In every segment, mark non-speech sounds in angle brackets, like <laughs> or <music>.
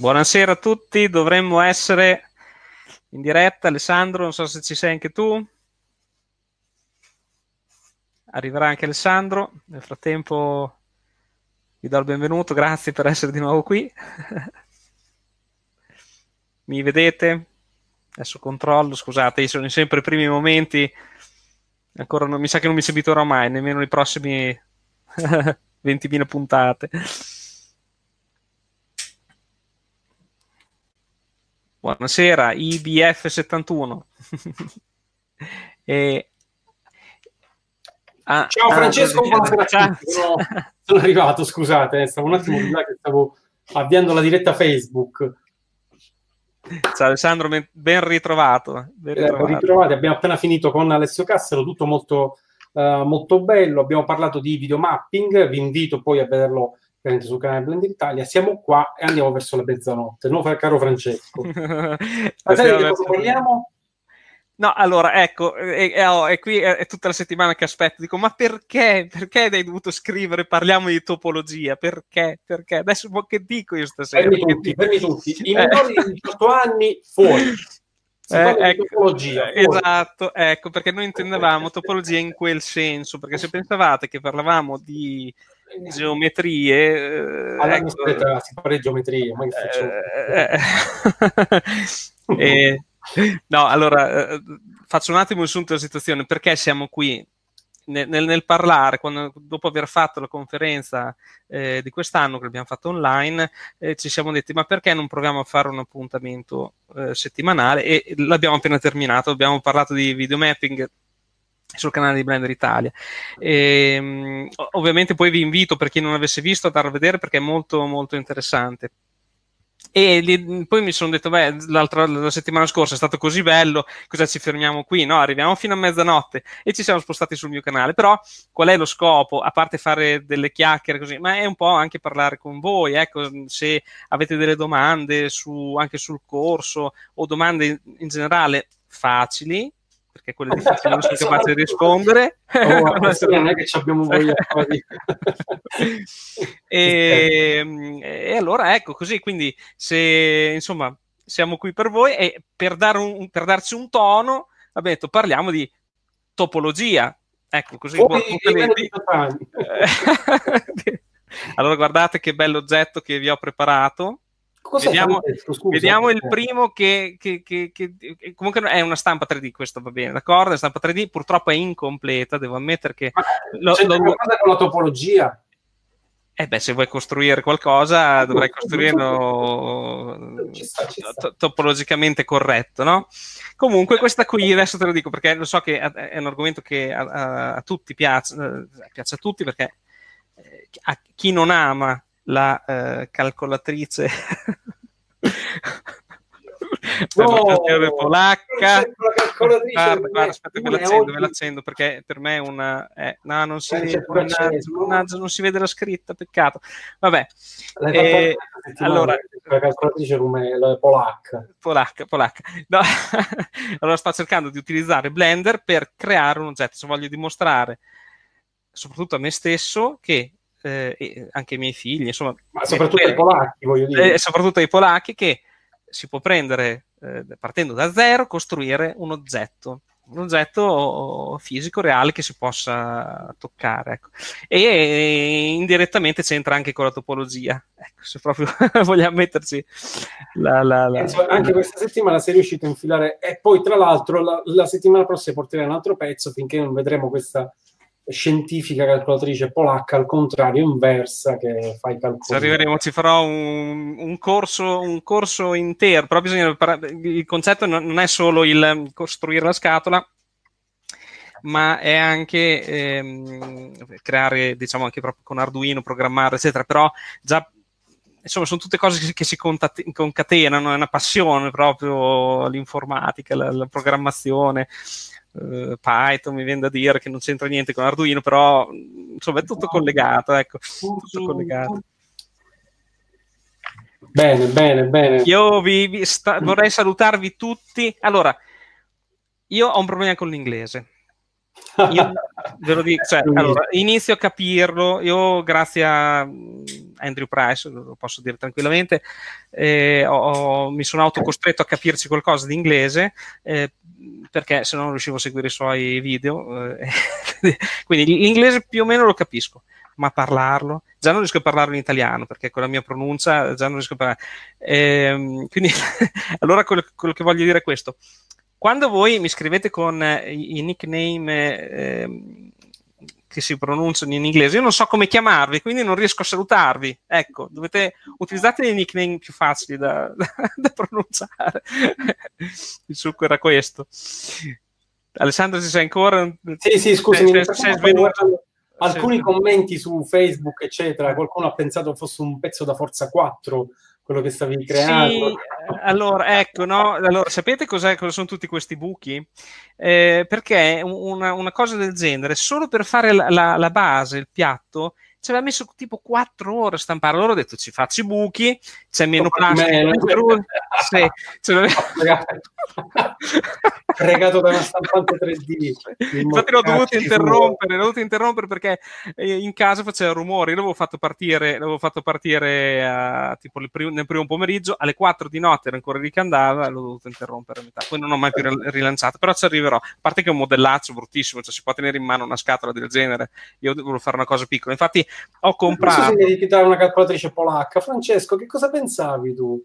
Buonasera a tutti, dovremmo essere in diretta. Alessandro, non so se ci sei anche tu. Arriverà anche Alessandro. Nel frattempo vi do il benvenuto, grazie per essere di nuovo qui. <laughs> Mi vedete? Adesso controllo, scusate, io sono sempre i primi momenti. Ancora non, mi sa che non mi si abituerò mai, nemmeno nei prossimi <laughs> 20.000 puntate. Buonasera, IBF71. <laughs> e... ah, Ciao ah, Francesco, <laughs> buonasera. Ciao. Sono, sono, arrivato, scusate, eh, stavo un attimo di là che stavo avviando la diretta Facebook. Ciao Alessandro, ben ritrovato. Ben ritrovato. Eh, ritrovati. Abbiamo appena finito con Alessio Cassero, tutto molto, uh, molto bello. Abbiamo parlato di videomapping, vi invito poi a vederlo sul canale Blend Italia. Siamo qua e andiamo verso la mezzanotte, no, caro Francesco? <laughs> Ma sai di cosa parliamo? No, allora, ecco, e, e, oh, e qui è, è, tutta la settimana che aspetto, dico, ma perché? Perché hai dovuto scrivere parliamo di topologia? Perché? Perché? Adesso che dico io stasera? Fermi tutti, fermi tutti. <laughs> I minori di 18 anni, fuori. Eh, ecco, topologia, esatto, ecco, perché noi intendevamo topologia in quel senso, perché se pensavate che parlavamo di geometrie. Eh, allora, ecco, aspetta, si parla di geometrie, ma che faccio? <laughs> Eh, no, allora eh, faccio un attimo il sunto della situazione. Perché siamo qui? Nel, nel, nel parlare, quando, dopo aver fatto la conferenza eh, di quest'anno che l'abbiamo fatto online, eh, ci siamo detti: ma perché non proviamo a fare un appuntamento eh, settimanale? E l'abbiamo appena terminato. Abbiamo parlato di videomapping sul canale di Blender Italia. E, ehm, ovviamente poi vi invito per chi non avesse visto a darlo a vedere perché è molto molto interessante. E lì, poi mi sono detto, beh, la settimana scorsa è stato così bello, cosa ci fermiamo qui? No, arriviamo fino a mezzanotte e ci siamo spostati sul mio canale. Però qual è lo scopo? A parte fare delle chiacchiere così, ma è un po' anche parlare con voi. Ecco, se avete delle domande su, anche sul corso o domande in generale facili, perché quelle difficili non sono capace di rispondere. Oh, <laughs> non è che abbiamo voglia e, e allora ecco così, quindi se insomma siamo qui per voi e per, dare un, per darci un tono, abbiamo detto parliamo di topologia. Ecco, così <laughs> allora guardate che bello oggetto che vi ho preparato Cosa vediamo, vediamo il primo che, che, che, che, comunque è una stampa 3D, questo va bene, d'accordo? La stampa 3D purtroppo è incompleta, devo ammettere che... Ma lo, c'è lo, qualcosa con la topologia? Eh beh, se vuoi costruire qualcosa dovrai costruirlo to- topologicamente corretto, no? Comunque questa qui adesso te lo dico perché lo so che è un argomento che a, a, a tutti piace, eh, piace a tutti perché eh, a chi non ama la eh, calcolatrice. <laughs> No, polacca. Guarda, guarda, aspetta ve l'accendo, ve l'accendo perché per me è una eh, no, non si, vede, mannaggia, non si vede la scritta peccato. Vabbè eh, allora la calcolatrice come la polacca. Polacca, polacca. No. <laughs> allora sto cercando di utilizzare Blender per creare un oggetto. Se voglio dimostrare soprattutto a me stesso che eh, anche i miei figli, insomma, ma soprattutto ai polacchi, voglio dire. Eh, soprattutto ai polacchi che si può prendere eh, partendo da zero, costruire un oggetto, un oggetto fisico reale che si possa toccare. Ecco. E, e indirettamente c'entra anche con la topologia. Ecco, se proprio <laughs> vogliamo metterci la, la, la... Anche questa settimana sei riuscito a infilare, e poi tra l'altro la, la settimana prossima porterai un altro pezzo finché non vedremo questa scientifica calcolatrice polacca, al contrario, inversa, che fa i calcoli. Se arriveremo, ci farò un, un, corso, un corso intero, però bisogna, il concetto non è solo il costruire la scatola, ma è anche ehm, creare, diciamo, anche proprio con Arduino, programmare, eccetera, però già insomma, sono tutte cose che si concatenano, è una passione proprio l'informatica, la, la programmazione. Uh, Python mi viene da dire che non c'entra niente con Arduino, però insomma è tutto collegato, ecco, tutto collegato. Bene, bene, bene. Io vi, vi sta- vorrei salutarvi tutti. Allora, io ho un problema con l'inglese. Io <laughs> ve lo dico, cioè, allora, inizio a capirlo, io grazie a Andrew Price, lo posso dire tranquillamente, eh, ho, mi sono autocostretto a capirci qualcosa di inglese, eh, perché se no non riuscivo a seguire i suoi video, eh, <laughs> quindi l'inglese più o meno lo capisco, ma parlarlo, già non riesco a parlarlo in italiano, perché con la mia pronuncia già non riesco a parlare. Eh, quindi, <laughs> allora quello, quello che voglio dire è questo quando voi mi scrivete con eh, i nickname eh, che si pronunciano in inglese, io non so come chiamarvi, quindi non riesco a salutarvi. Ecco, dovete utilizzare dei nickname più facili da, <laughs> da, da pronunciare. Il succo era questo. Alessandro, ci sei ancora? Sì, sì, scusami. Sei, sei svenuto. Alcuni commenti su Facebook, eccetera, qualcuno ha pensato fosse un pezzo da Forza 4 quello che stavi creando. Sì, allora, ecco, no? allora, sapete cosa sono tutti questi buchi? Eh, perché una, una, cosa del genere, solo per fare la, la, la base, il piatto, ci aveva messo tipo 4 ore a stampare. Allora ho detto ci faccio i buchi, c'è meno plastica. sì, <laughs> <laughs> Fregato da una stampante 3D. Infatti l'ho dovuto interrompere, l'ho dovuto interrompere perché eh, in casa faceva rumore. Io l'avevo fatto partire, l'avevo fatto partire uh, tipo primo, nel primo pomeriggio, alle 4 di notte era ancora lì che andava, l'ho dovuto interrompere a metà. Poi non ho mai più rilanciato, però ci arriverò. A parte che è un modellaccio bruttissimo, cioè si può tenere in mano una scatola del genere. Io volevo fare una cosa piccola. Infatti ho comprato. Non so se una calcolatrice polacca. Francesco, che cosa pensavi tu?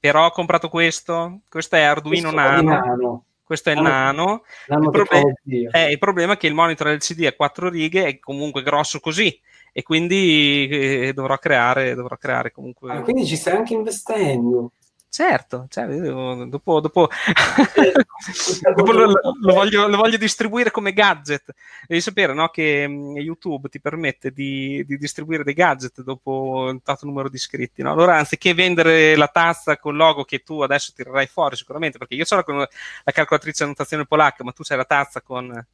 Però ho comprato questo. Questo è Arduino questo Nano. Questo è il nano. nano il, proble- è, il problema è che il monitor LCD è 4 righe, è comunque grosso così e quindi eh, dovrò creare, dovrò creare comunque. Ah, quindi ci stai anche investendo. Certo, cioè, dopo, dopo, <laughs> dopo lo, lo, voglio, lo, voglio, distribuire come gadget. Devi sapere no, che mm, YouTube ti permette di, di, distribuire dei gadget dopo un dato numero di iscritti. No? Allora, anziché vendere la tazza con logo che tu adesso tirerai fuori sicuramente, perché io ho la, la calcolatrice annotazione polacca, ma tu c'hai la tazza con...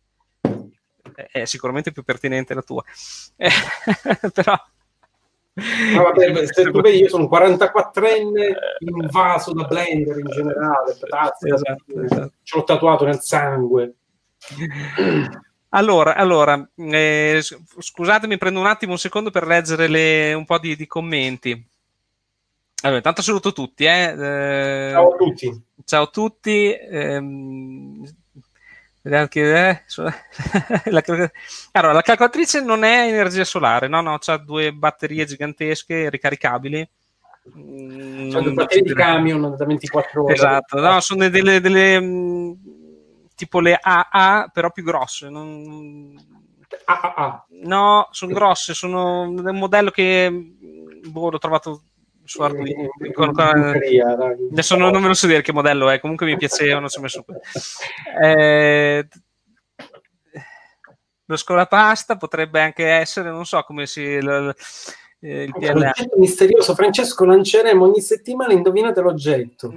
È sicuramente più pertinente la tua. <laughs> Però ma vabbè, se tu vedi, io sono un 44enne invaso da Blender in generale, tazze, esatto, esatto. ce l'ho tatuato nel sangue. Allora, allora eh, scusatemi, prendo un attimo un secondo per leggere le, un po' di, di, commenti. Allora, intanto saluto tutti. Eh. Eh, ciao a tutti. Ciao a tutti. Vediamo eh, <laughs> la, allora, la calcolatrice non è energia solare, no, no, ha due batterie gigantesche ricaricabili. Mm, cioè, due batterie di camion da 24 ore. Esatto, no, sono delle, delle mm, tipo le AA, però più grosse. Non... AAA. No, sono grosse, sono un modello che boh, l'ho trovato su Arduino. Con, con, adesso non, non, me lo so dire che modello è, comunque mi piacevano, ci ho messo <laughs> eh, lo scolapasta potrebbe anche essere, non so come si... L, il PLA. misterioso, Francesco, lanceremo ogni settimana indovinate l'oggetto.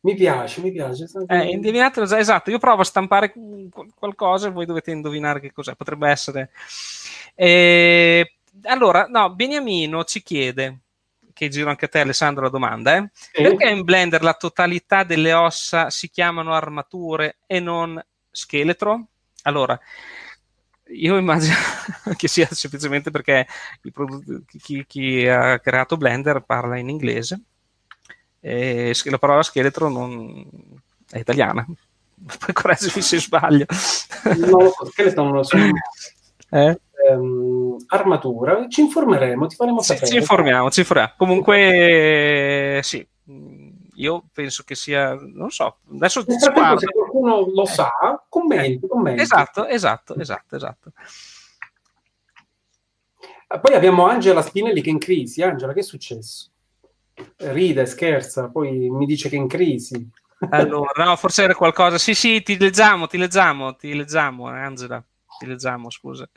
Mi piace, mi piace. Eh, indovinatelo esatto. Io provo a stampare qualcosa e voi dovete indovinare che cos'è. Potrebbe essere. Eh, allora, no, Beniamino ci chiede che giro anche a te Alessandro la domanda, eh? sì. perché in Blender la totalità delle ossa si chiamano armature e non scheletro? Allora, io immagino <laughs> che sia semplicemente perché chi, chi, ha creato Blender parla in inglese e la parola scheletro non è italiana. <laughs> Puoi correggermi se sbaglio. No, scheletro non lo so. <laughs> Eh? Ehm, armatura, ci informeremo, ti faremo sapere. ci informiamo, ci informiamo. Comunque, sì, io penso che sia, non so, adesso se qualcuno lo sa, commenti, commenti. Esatto, esatto, esatto, esatto. Ah, poi abbiamo Angela Spinelli che è in crisi. Angela, che è successo? Ride, scherza, poi mi dice che è in crisi. Allora, no, forse era qualcosa. Sì, sì, ti leggiamo, ti leggiamo, ti leggiamo, Angela utilizzamo, scusa.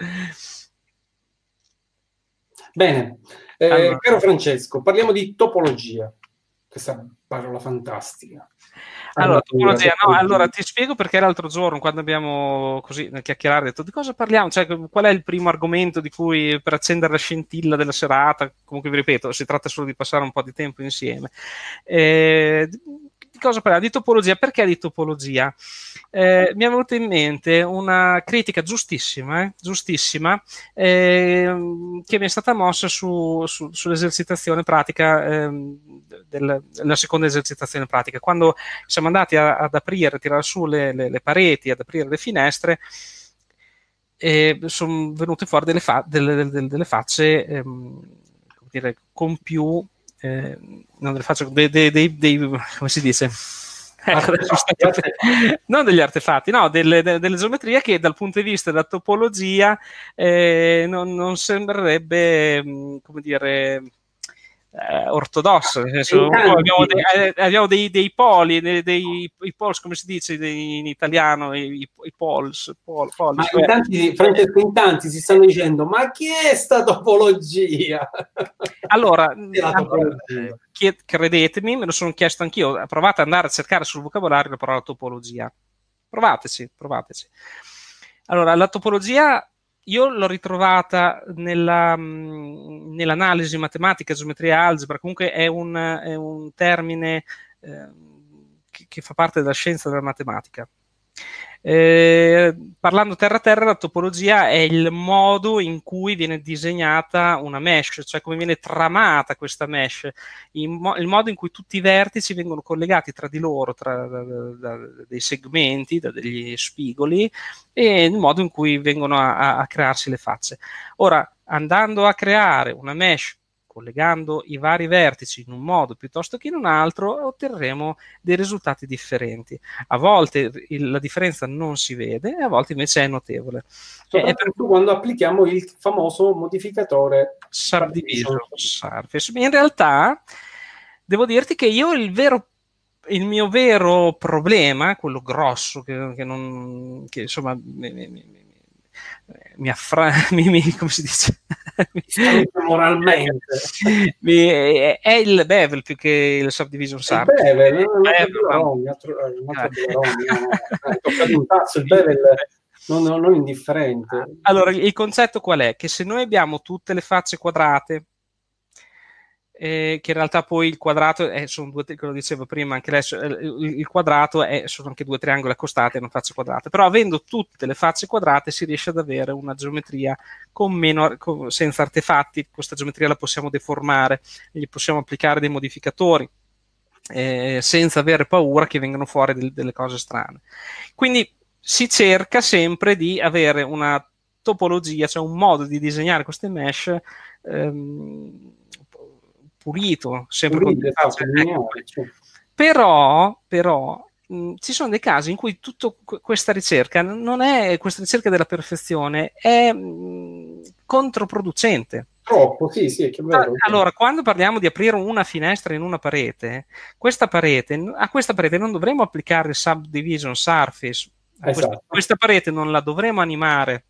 Bene, eh, allora. caro Francesco, parliamo di topologia, questa parola fantastica. Allora, topologia, no, allora ti spiego perché l'altro giorno, quando abbiamo così nel chiacchierare, detto di cosa parliamo, cioè qual è il primo argomento di cui per accendere la scintilla della serata, comunque vi ripeto, si tratta solo di passare un po' di tempo insieme. Eh, cosa parliamo? Di topologia. Perché di topologia? Eh, mi è venuta in mente una critica giustissima, eh, giustissima eh, che mi è stata mossa su, su, sull'esercitazione pratica, ehm, del, della seconda esercitazione pratica. Quando siamo andati a, ad aprire, a tirare su le, le, le, pareti, ad aprire le finestre, sono venute fuori delle, fa- delle, delle, delle facce ehm, dire, con più eh, non le faccio dei, dei, dei, dei, come si dice? Ecco, non degli artefatti, no, delle, delle, geometrie che dal punto di vista della topologia eh, non, non, sembrerebbe, mm, come dire, eh, ortodosso, nel senso, abbiamo, dei, eh, abbiamo dei, dei, poli, dei, dei i pols, come si dice in italiano, i, i pols, pol, pol, ma cioè... in tanti, Francesco, in tanti si stanno dicendo, ma chi è sta topologia? <laughs> Allora, allora credetemi, me lo sono chiesto anch'io, provate ad andare a cercare sul vocabolario la parola topologia. Provateci, provateci. Allora, la topologia io l'ho ritrovata nella, mm, nell'analisi matematica, geometria algebra, comunque è un, è un termine eh, che, che, fa parte della scienza della matematica. Eh, parlando terra a terra, la topologia è il modo in cui viene disegnata una mesh, cioè come viene tramata questa mesh, mo- il modo in cui tutti i vertici vengono collegati tra di loro, tra da, da, da dei segmenti, da degli spigoli, e il modo in cui vengono a, a crearsi le facce. Ora, andando a creare una mesh collegando i vari vertici in un modo piuttosto che in un altro, otterremo dei risultati differenti. A volte il, la differenza non si vede e a volte invece è notevole. Soprattutto per... quando applichiamo il famoso modificatore subdivision surface. In realtà, devo dirti che io il vero il mio vero problema, quello grosso, che, che, non, che insomma mi, mi, mi, mi affra... <laughs> come si dice? <laughs> moralmente. è, il bevel più che il subdivision sub. Il bevel, non è un altro un tasso, <laughs> il bevel non, non indifferente. Allora, il concetto qual è? Che se noi abbiamo tutte le facce quadrate eh, che in realtà poi il quadrato è, sono due, lo dicevo prima, anche adesso, eh, il, quadrato è, sono anche due triangoli accostati e non facce quadrate, però avendo tutte le facce quadrate si riesce ad avere una geometria con meno, con, senza artefatti, questa geometria la possiamo deformare, gli possiamo applicare dei modificatori. Eh, senza avere paura che vengano fuori del, delle cose strane. Quindi si cerca sempre di avere una topologia, cioè un modo di disegnare queste mesh ehm, pulito, sempre pulito, con esatto, ecco. Però, però mh, ci sono dei casi in cui tutta questa ricerca non è questa ricerca della perfezione, è mh, controproducente. Troppo, sì, sì, che vero. Allora, quando parliamo di aprire una finestra in una parete, questa parete, a questa parete non dovremo applicare il subdivision surface, esatto. questa, questa parete non la dovremo animare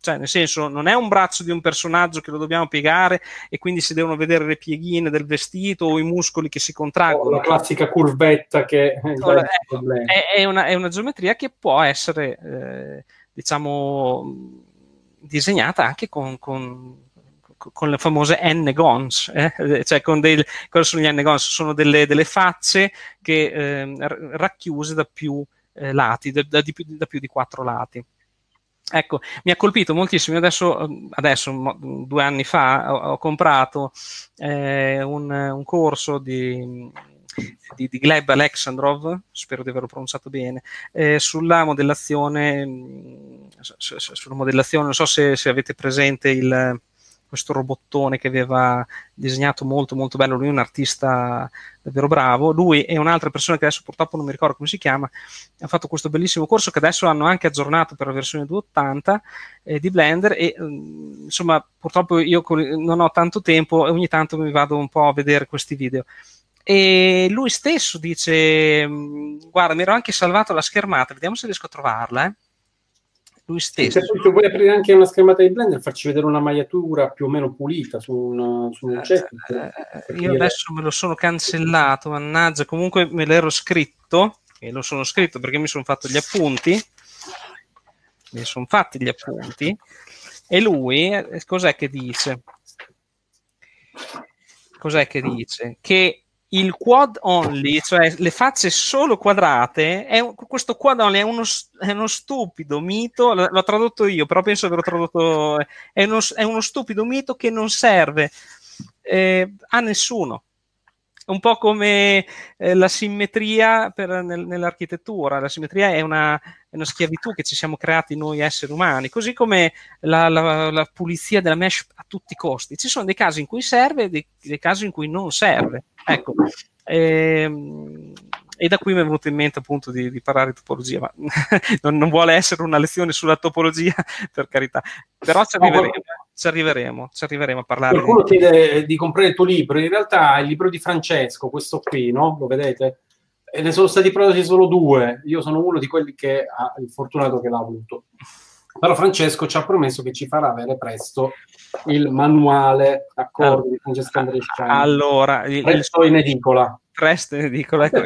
cioè, nel senso, non è un braccio di un personaggio che lo dobbiamo piegare e quindi si devono vedere le pieghine del vestito o i muscoli che si contraggono. la classica curvetta che allora, è, è, una, è, una, geometria che può essere, eh, diciamo, disegnata anche con, con con le famose n-gons, eh? <laughs> cioè con dei, cosa sono gli n-gons? Sono delle, delle facce che eh, racchiuse da più eh, lati, da, da, di da più di quattro lati. Ecco, mi ha colpito moltissimo. Adesso, adesso due anni fa, ho, ho comprato eh, un, un, corso di, di, di, Gleb Alexandrov, spero di averlo pronunciato bene, eh, sulla modellazione, sulla modellazione, non so se, se avete presente il, questo robottone che aveva disegnato molto molto bello, lui è un artista davvero bravo, lui e un'altra persona che adesso purtroppo non mi ricordo come si chiama, ha fatto questo bellissimo corso che adesso hanno anche aggiornato per la versione 280 eh, di Blender e mm, insomma purtroppo io non ho tanto tempo e ogni tanto mi vado un po' a vedere questi video. E lui stesso dice: mm, Guarda, mi ero anche salvato la schermata, vediamo se riesco a trovarla. Eh lui stesso. Se vuoi aprire anche una schermata di Blender, farci vedere una magliatura più o meno pulita su un, su un oggetto. Eh, io adesso me lo sono cancellato, mannaggia, comunque me l'ero scritto, e lo sono scritto perché mi sono fatto gli appunti, mi sono fatti gli appunti, e lui, eh, cos'è che dice? Cos'è che dice? Che il quad only, cioè le facce solo quadrate, è, questo quad only è uno, è uno stupido mito, l'ho tradotto io, però penso di averlo tradotto, è uno, è uno stupido mito che non serve eh, a nessuno un po' come eh, la simmetria per, nel, nell'architettura. La simmetria è una, è una, schiavitù che ci siamo creati noi esseri umani, così come la, la, la, pulizia della mesh a tutti i costi. Ci sono dei casi in cui serve e dei, dei casi in cui non serve. Ecco. Ehm, e da qui mi è venuto in mente appunto di, di parlare di topologia, ma <laughs> non, non, vuole essere una lezione sulla topologia, <laughs> per carità, però ci arriveremo, ci arriveremo, ci arriveremo a parlare. Qualcuno di... chiede di comprare il tuo libro, in realtà il libro di Francesco, questo qui, no? Lo vedete? E ne sono stati prodotti solo due, io sono uno di quelli che ha il fortunato che l'ha avuto. Però Francesco ci ha promesso che ci farà avere presto il manuale d'accordo di Francesco Andresciani. Allora, il, presto in edicola in edicola. Ecco,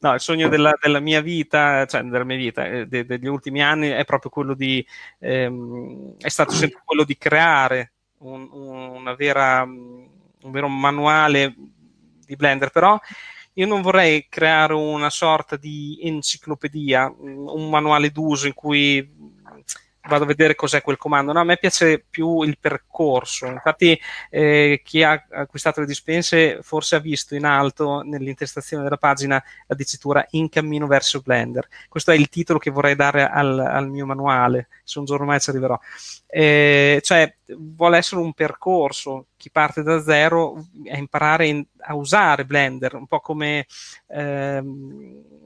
no, il sogno della, della, mia vita, cioè della mia vita, eh, de, degli ultimi anni è proprio quello di, ehm, è stato sempre quello di creare un, una vera, un vero manuale di Blender, però io non vorrei creare una sorta di enciclopedia, un manuale d'uso in cui vado a vedere cos'è quel comando. No, a me piace più il percorso. Infatti, eh, chi ha acquistato le dispense forse ha visto in alto nell'intestazione della pagina la dicitura in cammino verso Blender. Questo è il titolo che vorrei dare al, al mio manuale, se un giorno mai ci arriverò. Eh, cioè, vuole essere un percorso. Chi parte da zero a imparare in, a usare Blender, un po' come. Ehm,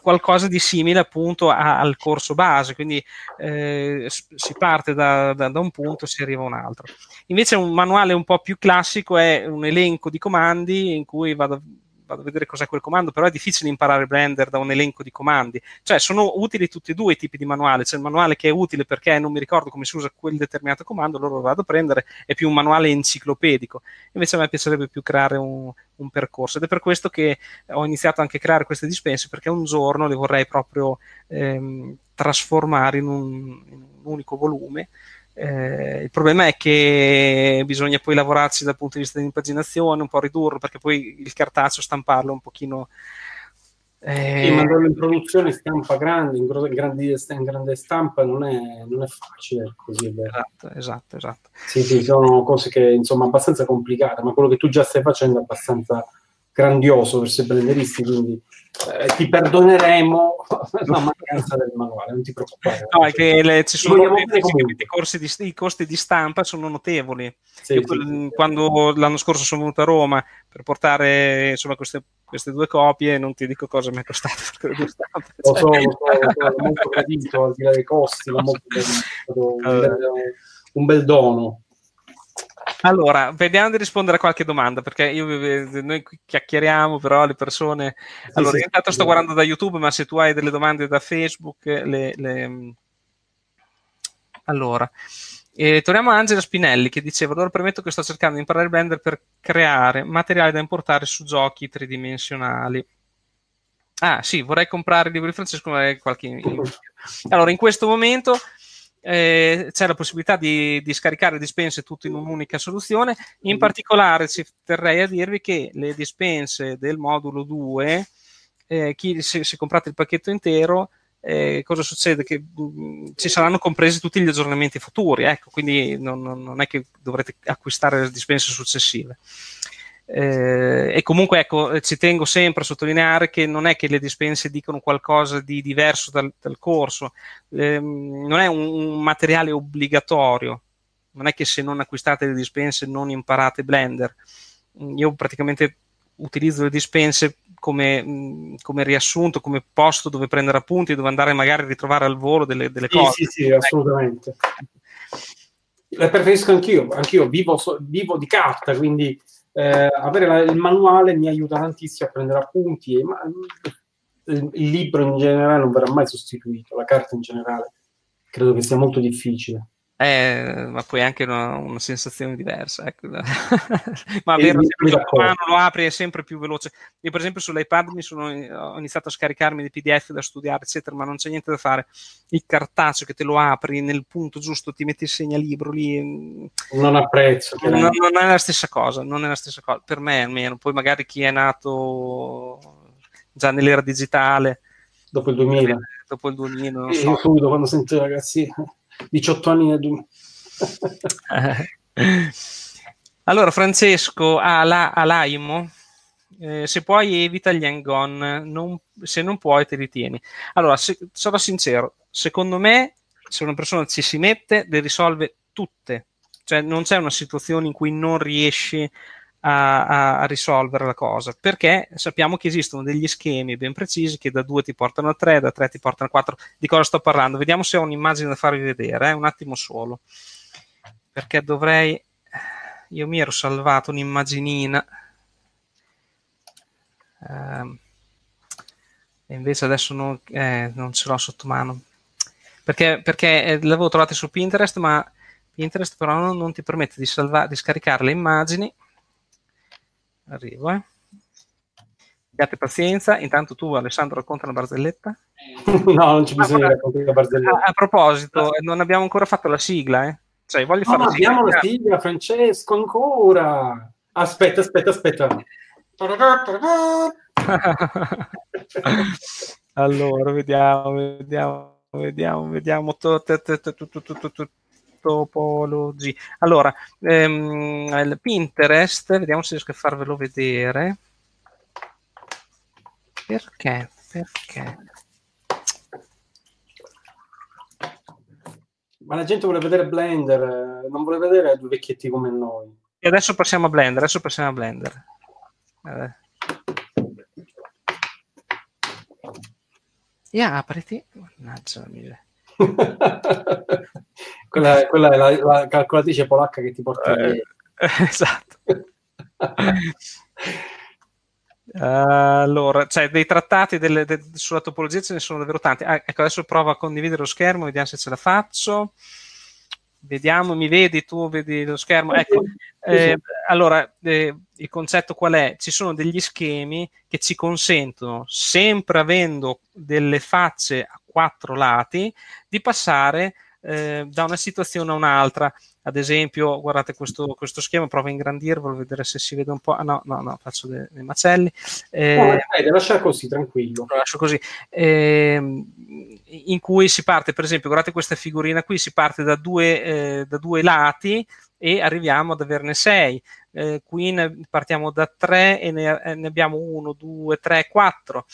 qualcosa di simile appunto a, al corso base, quindi eh, si parte da, da, da, un punto e si arriva a un altro. Invece un manuale un po' più classico è un elenco di comandi in cui vado vado a vedere cos'è quel comando, però è difficile imparare Blender da un elenco di comandi. Cioè, sono utili tutti e due i tipi di manuale. C'è il manuale che è utile perché non mi ricordo come si usa quel determinato comando, allora lo vado a prendere, è più un manuale enciclopedico. Invece a me piacerebbe più creare un, un percorso ed è per questo che ho iniziato anche a creare queste dispense, perché un giorno le vorrei proprio ehm, trasformare in un, in un unico volume eh, il problema è che bisogna poi lavorarci dal punto di vista di impaginazione, un po' ridurlo, perché poi il cartaceo stamparlo un pochino... Eh... Sì, mandarlo in produzione stampa grande, in, grandi, in grande stampa non è, non è facile, così. Esatto, esatto, esatto. Sì, sì, sono cose che insomma abbastanza complicate, ma quello che tu già stai facendo è abbastanza grandioso per i blenderisti, quindi eh, ti perdoneremo <laughs> la mancanza del manuale, non ti preoccupare. No, è che le, ci sono i, corsi di, i costi di stampa sono notevoli. Sì, Io, sì, quando sì. l'anno scorso sono venuto a Roma per portare insomma, queste, queste, due copie, non ti dico cosa mi è costato. <laughs> <laughs> Lo so, lo so, molto gradito, al di là dei costi, molto gradito, bel, un bel dono. Allora, vediamo di rispondere a qualche domanda, perché io, noi chiacchieriamo, però le persone... Allora, sì, intanto sì, sto guardando da YouTube, ma se tu hai delle domande da Facebook, le... le... Allora, eh, torniamo a Angela Spinelli che diceva: Allora premetto che sto cercando di imparare Blender per creare materiali da importare su giochi tridimensionali. Ah, sì, vorrei comprare il libro di Francesco, ma qualche. Allora, in questo momento eh, c'è la possibilità di, di, scaricare dispense tutto in un'unica soluzione. In particolare ci terrei a dirvi che le dispense del modulo 2, eh, chi, se, se, comprate il pacchetto intero, eh, cosa succede? Che mh, mm, ci saranno compresi tutti gli aggiornamenti futuri, ecco, quindi non, non, è che dovrete acquistare le dispense successive. Eh, e comunque ecco, ci tengo sempre a sottolineare che non è che le dispense dicono qualcosa di diverso dal, dal corso, eh, non è un, un, materiale obbligatorio, non è che se non acquistate le dispense non imparate Blender. Io praticamente utilizzo le dispense come, come riassunto, come posto dove prendere appunti, dove andare magari a ritrovare al volo delle, delle sì, cose. Sì, sì, assolutamente. Le preferisco anch'io, anch'io vivo, vivo di carta, quindi eh, avere la, il manuale mi aiuta tantissimo a prendere appunti e, ma, il, il, libro in generale non verrà mai sostituito, la carta in generale credo che sia molto difficile. Eh, ma poi anche una, una sensazione diversa. Ecco. <laughs> ma avere sempre mano lo apri è sempre più veloce. Io, per esempio, sull'iPad mi sono, ho iniziato a scaricarmi dei PDF da studiare, eccetera, ma non c'è niente da fare. Il cartaceo che te lo apri nel punto giusto, ti metti il segnalibro lì. Mm, non apprezzo. Non, non è la stessa cosa, non è la stessa cosa. Per me almeno. Poi magari chi è nato già nell'era digitale. Dopo il 2000. Dopo il 2000, non so. Io quando sento ragazzi 18 anni nel 2000. <laughs> allora, Francesco, alla, all'AIMO, eh, se puoi evita gli hang-on, se non puoi te li tieni. Allora, se, sarò sincero, secondo me se una persona ci si mette, le risolve tutte. Cioè non c'è una situazione in cui non riesci a, a, risolvere la cosa, perché sappiamo che esistono degli schemi ben precisi che da 2 ti portano a 3, da 3 ti portano a 4. Di cosa sto parlando? Vediamo se ho un'immagine da farvi vedere, eh? un attimo solo, perché dovrei... Io mi ero salvato un'immaginina. Eh, e invece adesso non, eh, non, ce l'ho sotto mano perché, perché eh, l'avevo trovata su Pinterest ma Pinterest però non, non ti permette di, salva- di scaricare le immagini Arrivo, eh. Abbiate pazienza. Intanto tu, Alessandro, racconta una barzelletta. <laughs> no, non c'è bisogno ah, raccontare la barzelletta. A, a proposito, ah. non abbiamo ancora fatto la sigla, eh. Cioè, voglio fare no, la sigla. abbiamo la sigla, Francesco, ancora. Aspetta, aspetta, aspetta. <laughs> allora, vediamo, vediamo, vediamo, vediamo topology. Allora, ehm, il Pinterest, vediamo se riesco a farvelo vedere. Perché? Perché? Ma la gente vuole vedere Blender, non vuole vedere due vecchietti come noi. E adesso passiamo a Blender, adesso passiamo a Blender. Eh. E apriti. Mannaggia la miseria. <laughs> quella, quella, è la, la, calcolatrice polacca che ti porta eh, <laughs> esatto allora, cioè dei trattati delle, de, sulla topologia ce ne sono davvero tanti. Ah, ecco, adesso provo a condividere lo schermo, vediamo se ce la faccio. Vediamo, mi vedi tu, vedi lo schermo? Ecco, eh, allora, eh, il concetto qual è? Ci sono degli schemi che ci consentono, sempre avendo delle facce a quattro lati, di passare eh, da una situazione a un'altra. Ad esempio, guardate questo, questo schema, provo a ingrandirvelo, vedere se si vede un po'. Ah, no, no, no, faccio dei, dei macelli. Eh, no, dai, lascia così, tranquillo. Lo lascio così. Eh, in cui si parte, per esempio, guardate questa figurina qui, si parte da due, eh, da due lati e arriviamo ad averne sei. Eh, qui ne partiamo da tre e ne, ne abbiamo uno, due, tre, quattro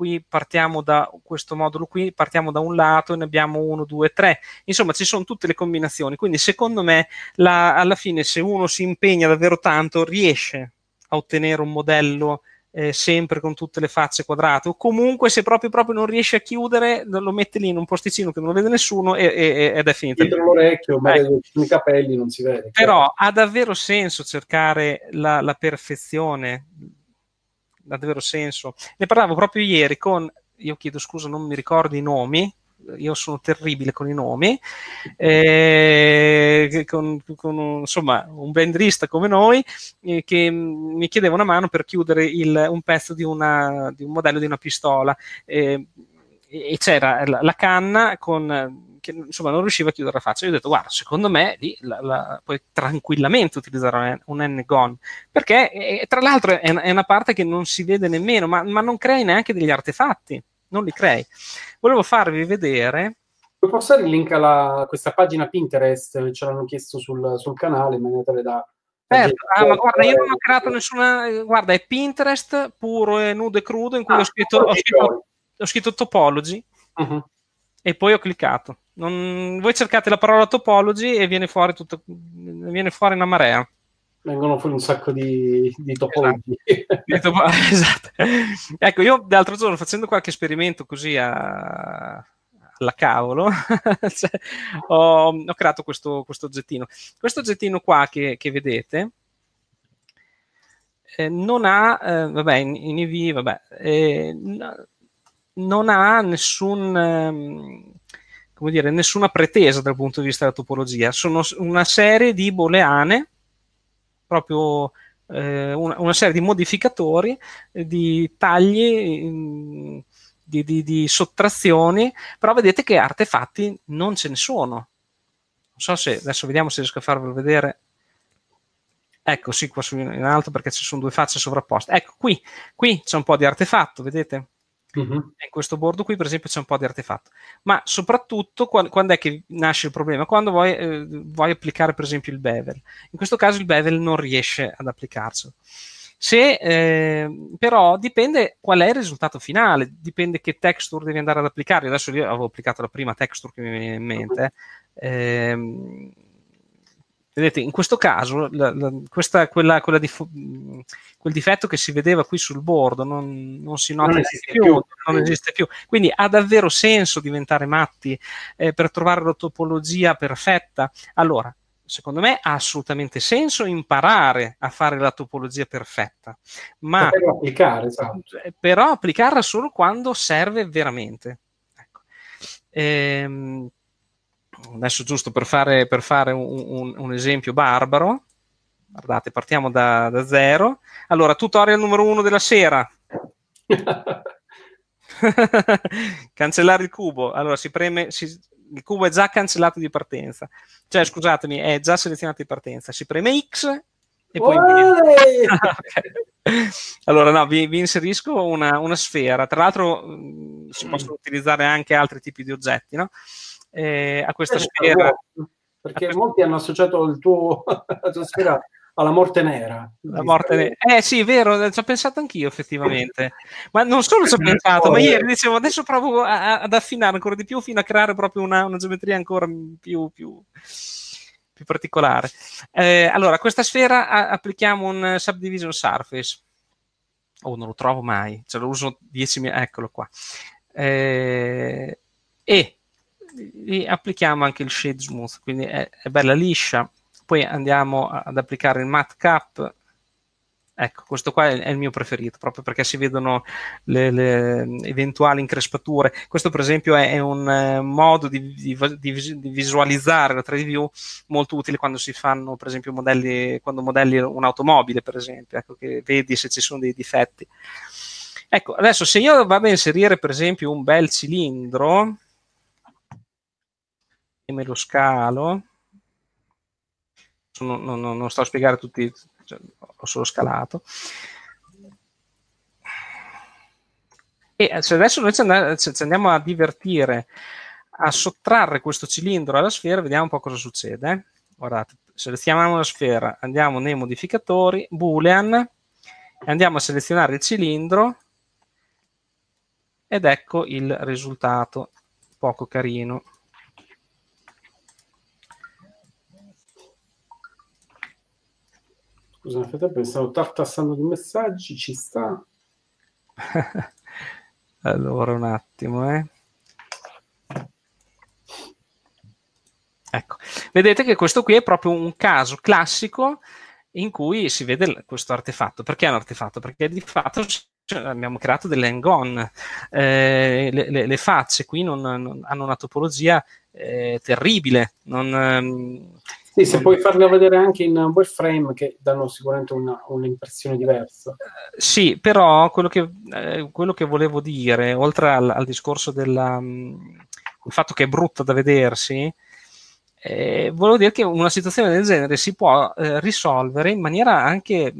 qui partiamo da questo modulo qui, partiamo da un lato e ne abbiamo uno, due, tre. Insomma, ci sono tutte le combinazioni. Quindi, secondo me, la, alla fine, se uno si impegna davvero tanto, riesce a ottenere un modello eh, sempre con tutte le facce quadrate o comunque se proprio, proprio non riesce a chiudere lo mette lì in un posticino che non lo vede nessuno e, e, ed è finito dietro l'orecchio ma ecco. i capelli non si vede però certo. ha davvero senso cercare la, la perfezione ha davvero senso. Ne parlavo proprio ieri con, io chiedo scusa, non mi ricordo i nomi, io sono terribile con i nomi, eh, con, con un, insomma un blenderista come noi eh, che mi chiedeva una mano per chiudere il, un pezzo di, una, di, un modello di una pistola eh, e c'era la canna con che insomma non riusciva a chiudere la faccia. Io ho detto, guarda, secondo me lì la, la, puoi tranquillamente utilizzare un N-Gon, perché e, tra l'altro è, è, una parte che non si vede nemmeno, ma, ma non crei neanche degli artefatti, non li crei. Volevo farvi vedere Puoi postare il link a questa pagina Pinterest? Ce l'hanno chiesto sul, sul canale in maniera tale da. Certo, ah, ma guarda, io non ho creato nessuna. Guarda, è Pinterest puro e nudo e crudo in cui ah, ho, scritto, ho, scritto, ho, scritto, topology uh-huh. e poi ho cliccato. Non... Voi cercate la parola topology e viene fuori, tutto... viene fuori una marea. Vengono fuori un sacco di, di topologie. Esatto. <laughs> esatto. Ecco, io l'altro giorno facendo qualche esperimento così a, alla cavolo, <laughs> cioè, ho, ho, creato questo, questo, oggettino. Questo oggettino qua che, che vedete eh, non ha, eh, vabbè, in, in EV, vabbè, eh, non ha nessun, ehm, come dire, nessuna pretesa dal punto di vista della topologia, sono una serie di booleane, proprio eh, una, una, serie di modificatori, eh, di tagli, di, di, di, sottrazioni, però vedete che artefatti non ce ne sono. Non so se adesso vediamo se riesco a farvelo vedere. Ecco, sì, qua su in alto perché ci sono due facce sovrapposte. Ecco, qui, qui c'è un po' di artefatto, vedete? Uh-huh. In questo bordo qui, per esempio, c'è un po' di artefatto. Ma soprattutto, quando, è che nasce il problema? Quando vuoi, eh, vuoi, applicare, per esempio, il bevel. In questo caso il bevel non riesce ad applicarselo. Se, eh, però dipende qual è il risultato finale, dipende che texture devi andare ad applicare. Adesso io avevo applicato la prima texture che mi viene in mente. Eh, Vedete, in questo caso, la, la, questa, quella, quella dif- quel difetto che si vedeva qui sul bordo non, non si nota non più, più, non esiste più. Quindi ha davvero senso diventare matti eh, per trovare la topologia perfetta? Allora, secondo me ha assolutamente senso imparare a fare la topologia perfetta, ma però, applicare, esatto. però applicarla solo quando serve veramente. Ecco. Ehm, adesso giusto per fare, per fare un, un, un, esempio barbaro, guardate, partiamo da, da, zero. Allora, tutorial numero uno della sera. <laughs> Cancellare il cubo. Allora, si preme, si, il cubo è già cancellato di partenza. Cioè, scusatemi, è già selezionato di partenza. Si preme X e poi... <laughs> okay. Allora, no, vi, vi inserisco una, una, sfera. Tra l'altro, mh, si possono utilizzare anche altri tipi di oggetti, no? Eh, a questa sfera. Perché questa... molti hanno associato il tuo, <laughs> la tua sfera alla morte nera. La morte nera. Eh sì, vero, ci ho pensato anch'io effettivamente. ma non solo ci ho <laughs> pensato, ma ieri dicevo adesso provo a, ad affinare ancora di più fino a creare proprio una, una geometria ancora più, più, più particolare. Eh, allora, a questa sfera a, applichiamo un subdivision surface. Oh, non lo trovo mai, ce lo uso 10 eccolo qua. Eh, e applichiamo anche il shade smooth, quindi è, è bella liscia. Poi andiamo ad applicare il matte cap. Ecco, questo qua è, è il mio preferito, proprio perché si vedono le, le eventuali increspature. Questo, per esempio, è, è un uh, modo di, di, di, di, visualizzare la 3D view molto utile quando si fanno, per esempio, modelli, quando modelli un'automobile, per esempio, ecco, che vedi se ci sono dei difetti. Ecco, adesso se io vado a inserire, per esempio, un bel cilindro, me lo scalo. Non, non, non sto a spiegare tutti, cioè, ho solo scalato. E se adesso noi ci andiamo a divertire a sottrarre questo cilindro alla sfera, vediamo un po' cosa succede. Guardate, selezioniamo la sfera, andiamo nei modificatori, boolean, andiamo a selezionare il cilindro ed ecco il risultato, poco carino. Scusa, nel frattempo stavo tartassando di messaggi, ci sta. <laughs> allora, un attimo, eh. Ecco, vedete che questo qui è proprio un caso classico in cui si vede questo artefatto. Perché è un artefatto? Perché di fatto abbiamo creato delle hang-on. Eh, le, le, le, facce qui non, non hanno una topologia eh, terribile. Non, ehm, sì, se puoi farlo vedere anche in wireframe che danno sicuramente una, un'impressione diversa. Sì, però quello che, eh, quello che volevo dire, oltre al, al discorso del um, fatto che è brutta da vedersi, eh, volevo dire che una situazione del genere si può eh, risolvere in maniera anche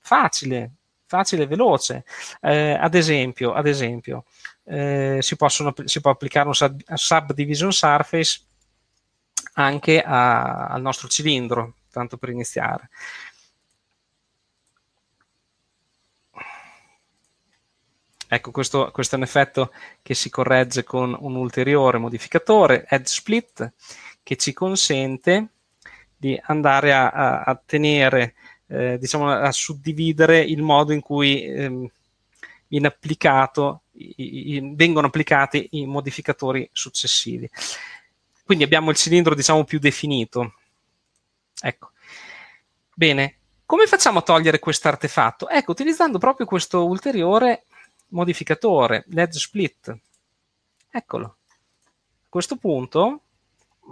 facile, facile e veloce. Eh, ad esempio, ad esempio eh, si, possono, si, può applicare un sub, subdivision surface anche a, al nostro cilindro, tanto per iniziare. Ecco, questo, questo, è un effetto che si corregge con un ulteriore modificatore, Edge Split, che ci consente di andare a, a, a tenere, eh, diciamo, a suddividere il modo in cui ehm, viene applicato, i, i, vengono applicati i modificatori successivi. Quindi abbiamo il cilindro, diciamo, più definito. Ecco. Bene, come facciamo a togliere questo artefatto? Ecco, utilizzando proprio questo ulteriore modificatore, l'edge split. Eccolo. questo punto...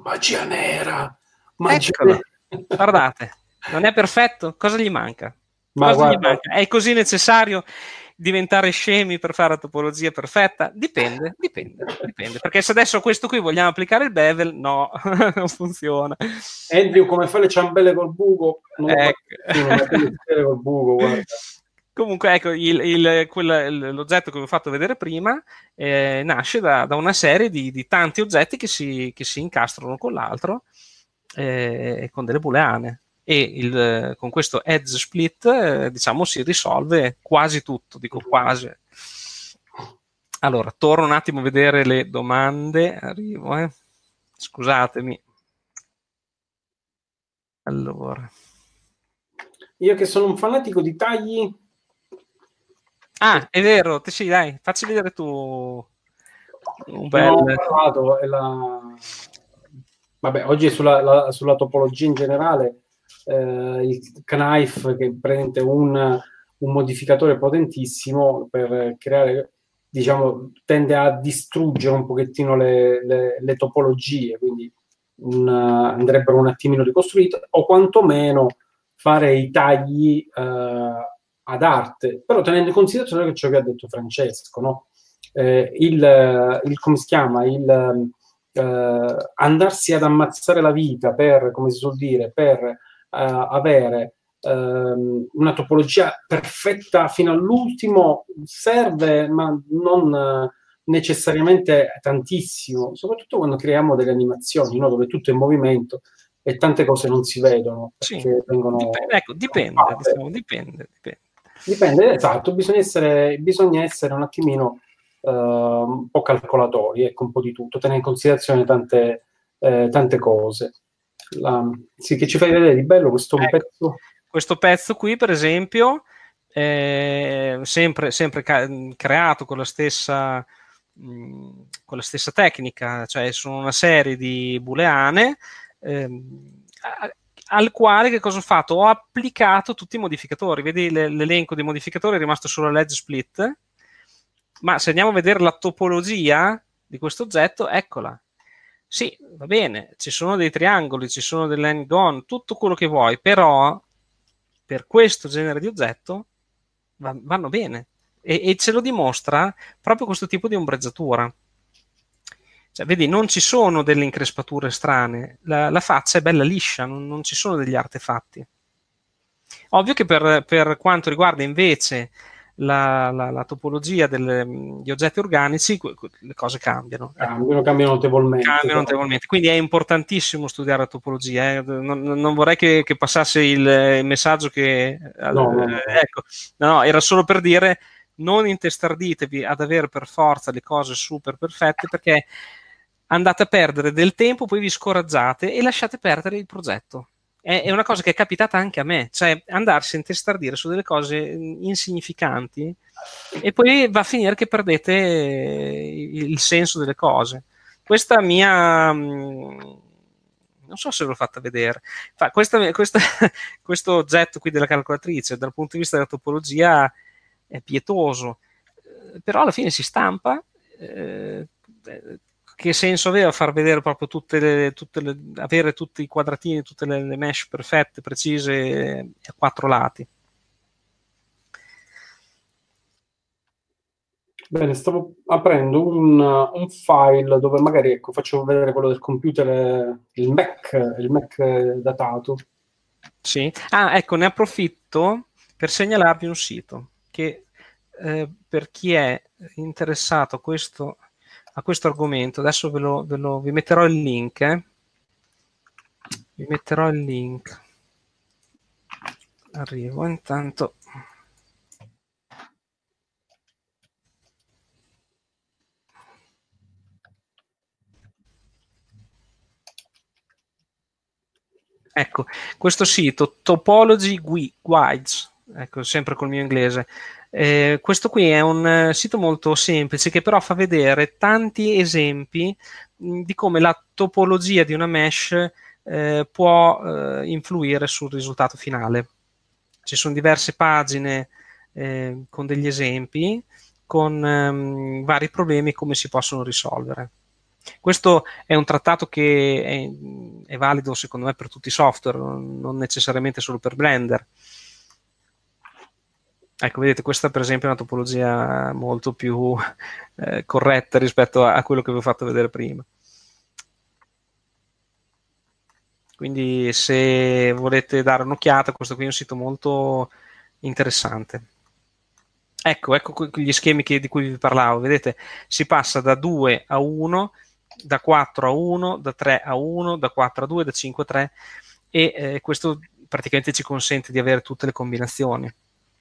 Magia nera! Magia nera. Guardate, non è perfetto? Cosa gli manca? Cosa guarda... gli manca? È così necessario diventare scemi per fare la topologia perfetta? Dipende, dipende, dipende. Perché se adesso questo qui vogliamo applicare il bevel, no, <laughs> non funziona. Andrew, come fa le ciambelle col buco? Non ecco. col buco, guarda. Comunque, ecco, il, il, quel, l'oggetto che vi ho fatto vedere prima eh, nasce da, da, una serie di, di tanti oggetti che si, che si, incastrano con l'altro eh, con delle booleane. E il, con questo edge split, eh, diciamo, si risolve quasi tutto, dico quasi. Allora, torno un attimo a vedere le domande. Arrivo, eh. Scusatemi. Allora. Io che sono un fanatico di tagli, Ah, è vero, sì, dai, facci vedere tu un bel... No, parlato, la... Vabbè, oggi sulla, la, sulla, topologia in generale, eh, il Knife che prende un, un, modificatore potentissimo per creare, diciamo, tende a distruggere un pochettino le, le, le topologie, quindi un, andrebbero un attimino ricostruite, o quantomeno fare i tagli... Eh, ad arte, però tenendo in considerazione ciò che ha detto Francesco, no? eh, il, il, come si chiama, il eh, andarsi ad ammazzare la vita per, come si suol dire, per avere ehm, una topologia perfetta fino all'ultimo serve, ma non necessariamente tantissimo, soprattutto quando creiamo delle animazioni no? dove tutto è in movimento e tante cose non si vedono. Sì. Vengono dipende, ecco, dipende, diciamo, dipende, dipende. Dipende, esatto, bisogna essere, bisogna essere un attimino uh, un po' calcolatori, ecco, un po' di tutto, tenere in considerazione tante, eh, tante cose. La, sì, che ci fai vedere di bello questo ecco, pezzo? Questo pezzo qui, per esempio, è sempre, sempre ca- creato con la stessa con la stessa tecnica, cioè sono una serie di booleane ehm, al quale che cosa ho fatto? Ho applicato tutti i modificatori. Vedi l'elenco dei modificatori è rimasto solo l'edge split, ma se andiamo a vedere la topologia di questo oggetto, eccola. Sì, va bene, ci sono dei triangoli, ci sono delle gone, tutto quello che vuoi, però per questo genere di oggetto vanno bene. E, e ce lo dimostra proprio questo tipo di ombreggiatura. Cioè, vedi, non ci sono delle increspature strane, la, la faccia è bella liscia, non, non, ci sono degli artefatti. Ovvio che per, per quanto riguarda invece la, la, la topologia degli oggetti organici, le cose cambiano. Cambiano, cambiano notevolmente. Cambiano notevolmente. Quindi è importantissimo studiare la topologia. Eh. Non, non, vorrei che, che passasse il, messaggio che... No, no, no. Ecco, no, era solo per dire non intestarditevi ad avere per forza le cose super perfette perché andate a perdere del tempo, poi vi scoraggiate e lasciate perdere il progetto. È, è una cosa che è capitata anche a me, cioè andarsi a intestardire su delle cose insignificanti e poi va a finire che perdete il senso delle cose. Questa mia non so se l'ho fatta vedere. Questa, questa, <laughs> questo oggetto qui della calcolatrice, dal punto di vista della topologia, è pietoso, eh, però alla fine si stampa. Eh, che senso aveva far vedere proprio tutte le, tutte le, avere tutti i quadratini, tutte le, le mesh perfette, precise a quattro lati? Bene, stavo aprendo un, un, file dove magari ecco, faccio vedere quello del computer, il Mac, il Mac datato. Sì, ah, ecco, ne approfitto per segnalarvi un sito che eh, per chi è interessato a questo a questo argomento. Adesso ve lo, ve lo, vi metterò il link. Eh. Vi metterò il link. Arrivo intanto. Ecco, questo sito Topology Guides, ecco, sempre col mio inglese, eh, questo qui è un eh, sito molto semplice che però fa vedere tanti esempi mh, di come la topologia di una mesh eh, può eh, influire sul risultato finale. Ci sono diverse pagine eh, con degli esempi, con ehm, vari problemi come si possono risolvere. Questo è un trattato che è, è, valido secondo me per tutti i software, non necessariamente solo per Blender. Ecco, vedete, questa per esempio è una topologia molto più eh, corretta rispetto a, a quello che vi ho fatto vedere prima. Quindi se volete dare un'occhiata, questo qui è un sito molto interessante. Ecco, ecco gli schemi che, di cui vi parlavo, vedete, si passa da 2 a 1, da 4 a 1, da 3 a 1, da 4 a 2, da 5 a 3 e eh, questo praticamente ci consente di avere tutte le combinazioni.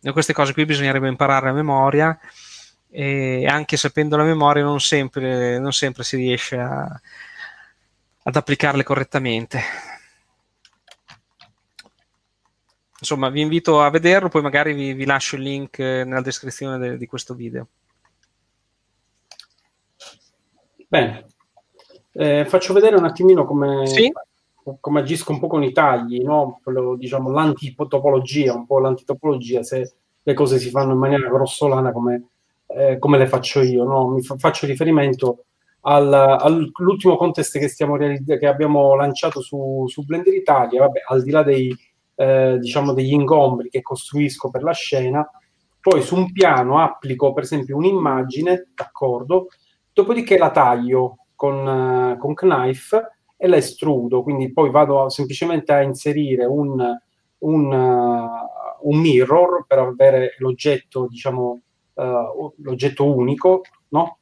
Queste cose qui bisognerebbe imparare a memoria e anche sapendo la memoria non sempre, non sempre si riesce a, ad applicarle correttamente insomma, vi invito a vederlo, poi magari vi, vi lascio il link eh, nella descrizione de, di questo video. Bene, eh, faccio vedere un attimino come, sì? Come, agisco un po' con i tagli, no? Quello, diciamo l'antitopologia, un po' l'antitopologia, se le cose si fanno in maniera grossolana come, eh, come le faccio io. No? Mi fa, faccio riferimento al, all'ultimo contest che, stiamo che abbiamo lanciato su, su Blender Italia, vabbè, al di là dei eh, diciamo degli ingombri che costruisco per la scena, poi su un piano applico per esempio un'immagine, d'accordo, dopodiché la taglio con, uh, con knife e la estrudo, quindi poi vado semplicemente a inserire un, un, uh, un mirror per avere l'oggetto, diciamo, uh, l'oggetto unico, no?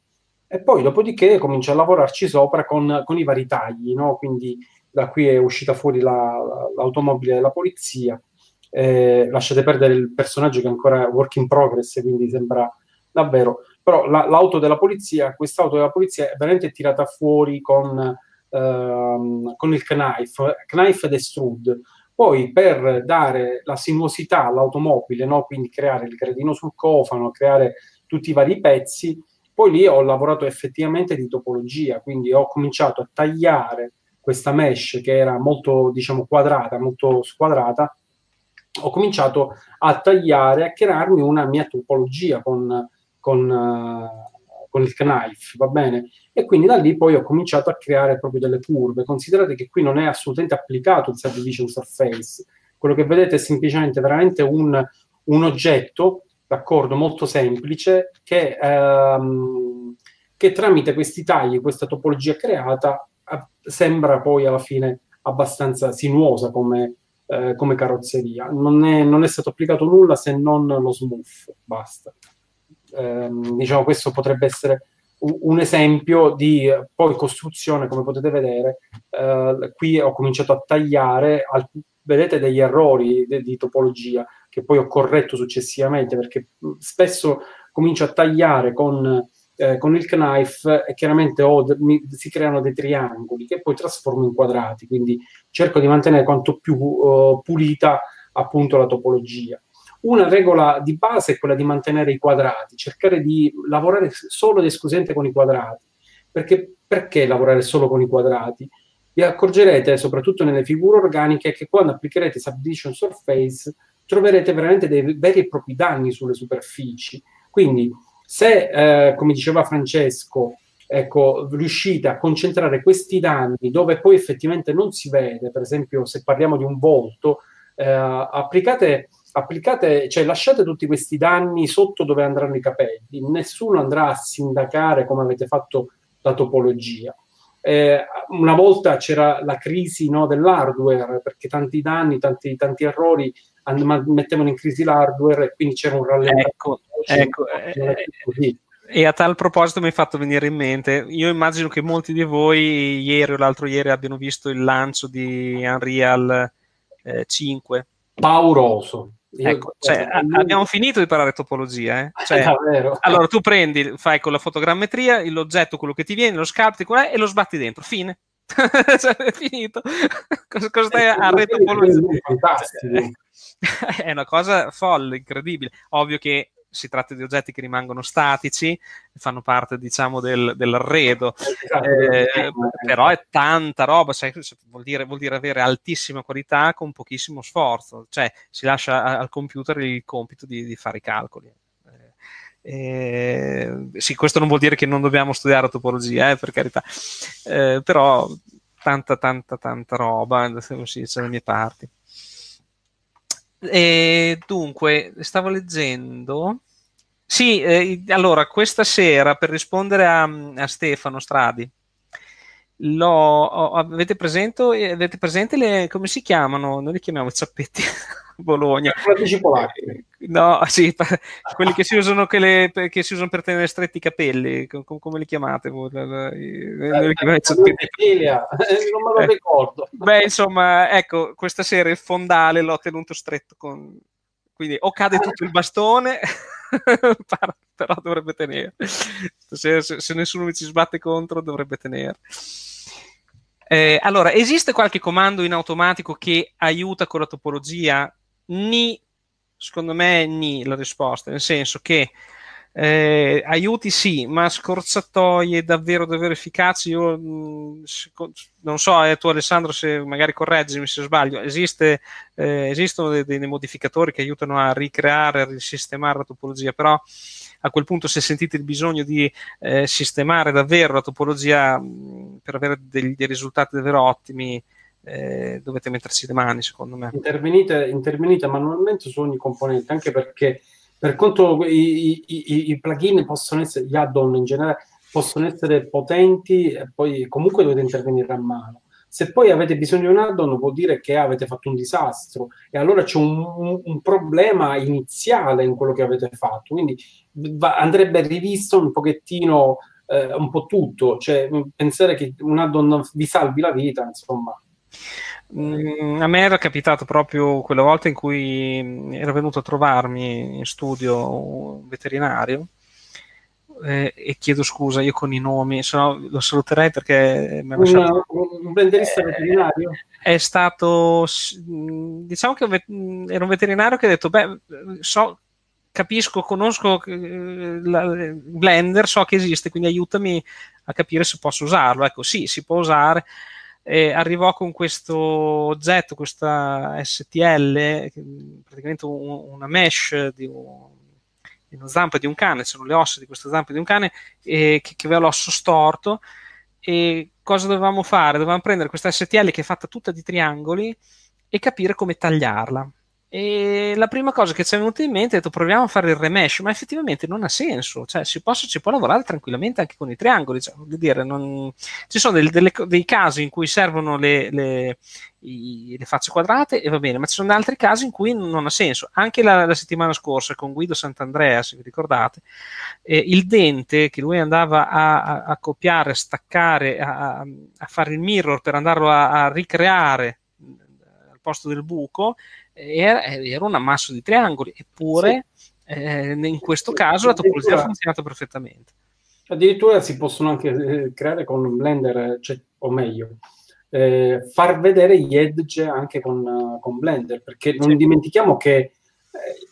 E poi dopodiché comincio a lavorarci sopra con, con i vari tagli, no? Quindi da qui è uscita fuori la, l'automobile della polizia. Eh, lasciate perdere il personaggio che è ancora work in progress, quindi sembra davvero. Però la, l'auto della polizia, quest'auto della polizia è veramente tirata fuori con, ehm, con il knife, knife ed extrude. Poi per dare la sinuosità all'automobile, no? quindi creare il gradino sul cofano, creare tutti i vari pezzi, poi lì ho lavorato effettivamente di topologia, quindi ho cominciato a tagliare questa mesh che era molto, diciamo, quadrata, molto squadrata, ho cominciato a tagliare, a crearmi una mia topologia con, con, uh, con il knife, va bene? E quindi da lì poi ho cominciato a creare proprio delle curve. Considerate che qui non è assolutamente applicato il subdivision surface. Quello che vedete è semplicemente veramente un, un oggetto, d'accordo, molto semplice, che, ehm, che tramite questi tagli, questa topologia creata, sembra poi alla fine abbastanza sinuosa come, eh, come carrozzeria. Non è, non è, stato applicato nulla se non lo smooth, basta. Eh, diciamo, questo potrebbe essere un, esempio di poi costruzione, come potete vedere. Eh, qui ho cominciato a tagliare, al, vedete degli errori di, di topologia che poi ho corretto successivamente perché spesso comincio a tagliare con eh, con il knife e chiaramente ho, mi, si creano dei triangoli che poi trasformo in quadrati, quindi cerco di mantenere quanto più uh, pulita appunto la topologia. Una regola di base è quella di mantenere i quadrati, cercare di lavorare solo ed esclusivamente con i quadrati. Perché, perché lavorare solo con i quadrati? Vi accorgerete, soprattutto nelle figure organiche, che quando applicherete Subdivision Surface troverete veramente dei veri e propri danni sulle superfici. Quindi se, eh, come diceva Francesco, ecco, riuscite a concentrare questi danni dove poi effettivamente non si vede, per esempio se parliamo di un volto, eh, applicate, applicate, cioè lasciate tutti questi danni sotto dove andranno i capelli, nessuno andrà a sindacare come avete fatto la topologia. Eh, una volta c'era la crisi no, dell'hardware perché tanti danni, tanti, tanti errori mettevano in crisi l'hardware e quindi c'era un rallentamento. Ecco, ecco eh, e a tal proposito mi hai fatto venire in mente, io immagino che molti di voi ieri o l'altro ieri abbiano visto il lancio di Unreal eh, 5. Pauroso. Ecco, cioè, abbiamo finito di parlare topologia. Eh? Cioè, allora tu prendi, fai con la fotogrammetria l'oggetto, quello che ti viene, lo scarti e lo sbatti dentro. Fine. <laughs> cioè, è finito. cosa, cosa stai a retopologia? <laughs> È una cosa folle, incredibile. Ovvio che si tratta di oggetti che rimangono statici, fanno parte, diciamo, del, dell'arredo, esatto. eh, però è tanta roba, cioè, vuol, dire, vuol, dire, avere altissima qualità con pochissimo sforzo, cioè si lascia al computer il compito di, di fare i calcoli. Eh, Eh, sì, questo non vuol dire che non dobbiamo studiare topologia, eh, per carità, eh, però tanta, tanta, tanta roba, si dice dalle mie parti. E dunque, stavo leggendo. Sì, eh, allora, questa sera per rispondere a, a Stefano Stradi, avete, presente, avete presente le, come si chiamano? Noi li chiamiamo zappetti Bologna. No, sì, quelli che si usano, che, le, che si usano per tenere stretti i capelli, come, come li chiamate voi? Eh, Filia, non me lo eh. ricordo. Beh, insomma, ecco, questa sera il fondale l'ho tenuto stretto con... Quindi o cade tutto il bastone, <laughs> però dovrebbe tenere. Se, se, se nessuno mi ci sbatte contro, dovrebbe tenere. Eh, allora, esiste qualche comando in automatico che aiuta con la topologia? Ni, secondo me, ni la risposta, nel senso che eh, aiuti sì, ma scorzatoie davvero davvero efficaci, io mh, mm, non so, eh, tu Alessandro se magari correggimi se sbaglio, Esiste, eh, esistono dei, dei, modificatori che aiutano a ricreare, a risistemare la topologia, però a quel punto se sentite il bisogno di eh, sistemare davvero la topologia mh, mm, per avere degli, dei risultati davvero ottimi, eh, dovete metterci le mani, secondo me. Intervenite, intervenite manualmente su ogni componente, anche perché per quanto i, i, i plugin possono essere, gli add-on in generale, possono essere potenti e poi comunque dovete intervenire a mano. Se poi avete bisogno di un add-on vuol dire che avete fatto un disastro e allora c'è un, un, un problema iniziale in quello che avete fatto. Quindi va, andrebbe rivisto un pochettino eh, un po' tutto, cioè pensare che un add-on vi salvi la vita, insomma, Mm, a me era capitato proprio quella volta in cui mm, era venuto a trovarmi in studio un veterinario eh, e chiedo scusa io con i nomi, se no lo saluterei perché mi ha lasciato... un blenderista eh, veterinario? È stato, mm, diciamo che era un veterinario che ha detto, beh, so, capisco, conosco eh, la, Blender, so che esiste, quindi aiutami a capire se posso usarlo. Ecco, sì, si può usare e arrivò con questo oggetto, questa STL, praticamente un, una mesh di, un, di, una zampa di un cane, sono le ossa di questa zampa di un cane eh, che, che aveva l'osso storto e cosa dovevamo fare? Dovevamo prendere questa STL che è fatta tutta di triangoli e capire come tagliarla. E la prima cosa che ci è venuta in mente è detto proviamo a fare il remesh, ma effettivamente non ha senso, cioè si, posso, si può lavorare tranquillamente anche con i triangoli, cioè, dire, non... ci sono delle, delle, dei casi in cui servono le, le, i, le, facce quadrate e va bene, ma ci sono altri casi in cui non ha senso. Anche la, la settimana scorsa con Guido Sant'Andrea, se vi ricordate, eh, il dente che lui andava a, a, a copiare, a staccare, a, a, fare il mirror per andarlo a ricreare al posto del buco, era, era un ammasso di triangoli, eppure sì. eh, in questo caso la topologia ha funzionato perfettamente. Addirittura si possono anche eh, creare con Blender, cioè, o meglio, eh, far vedere gli edge anche con, uh, con Blender, perché non sì. dimentichiamo che eh,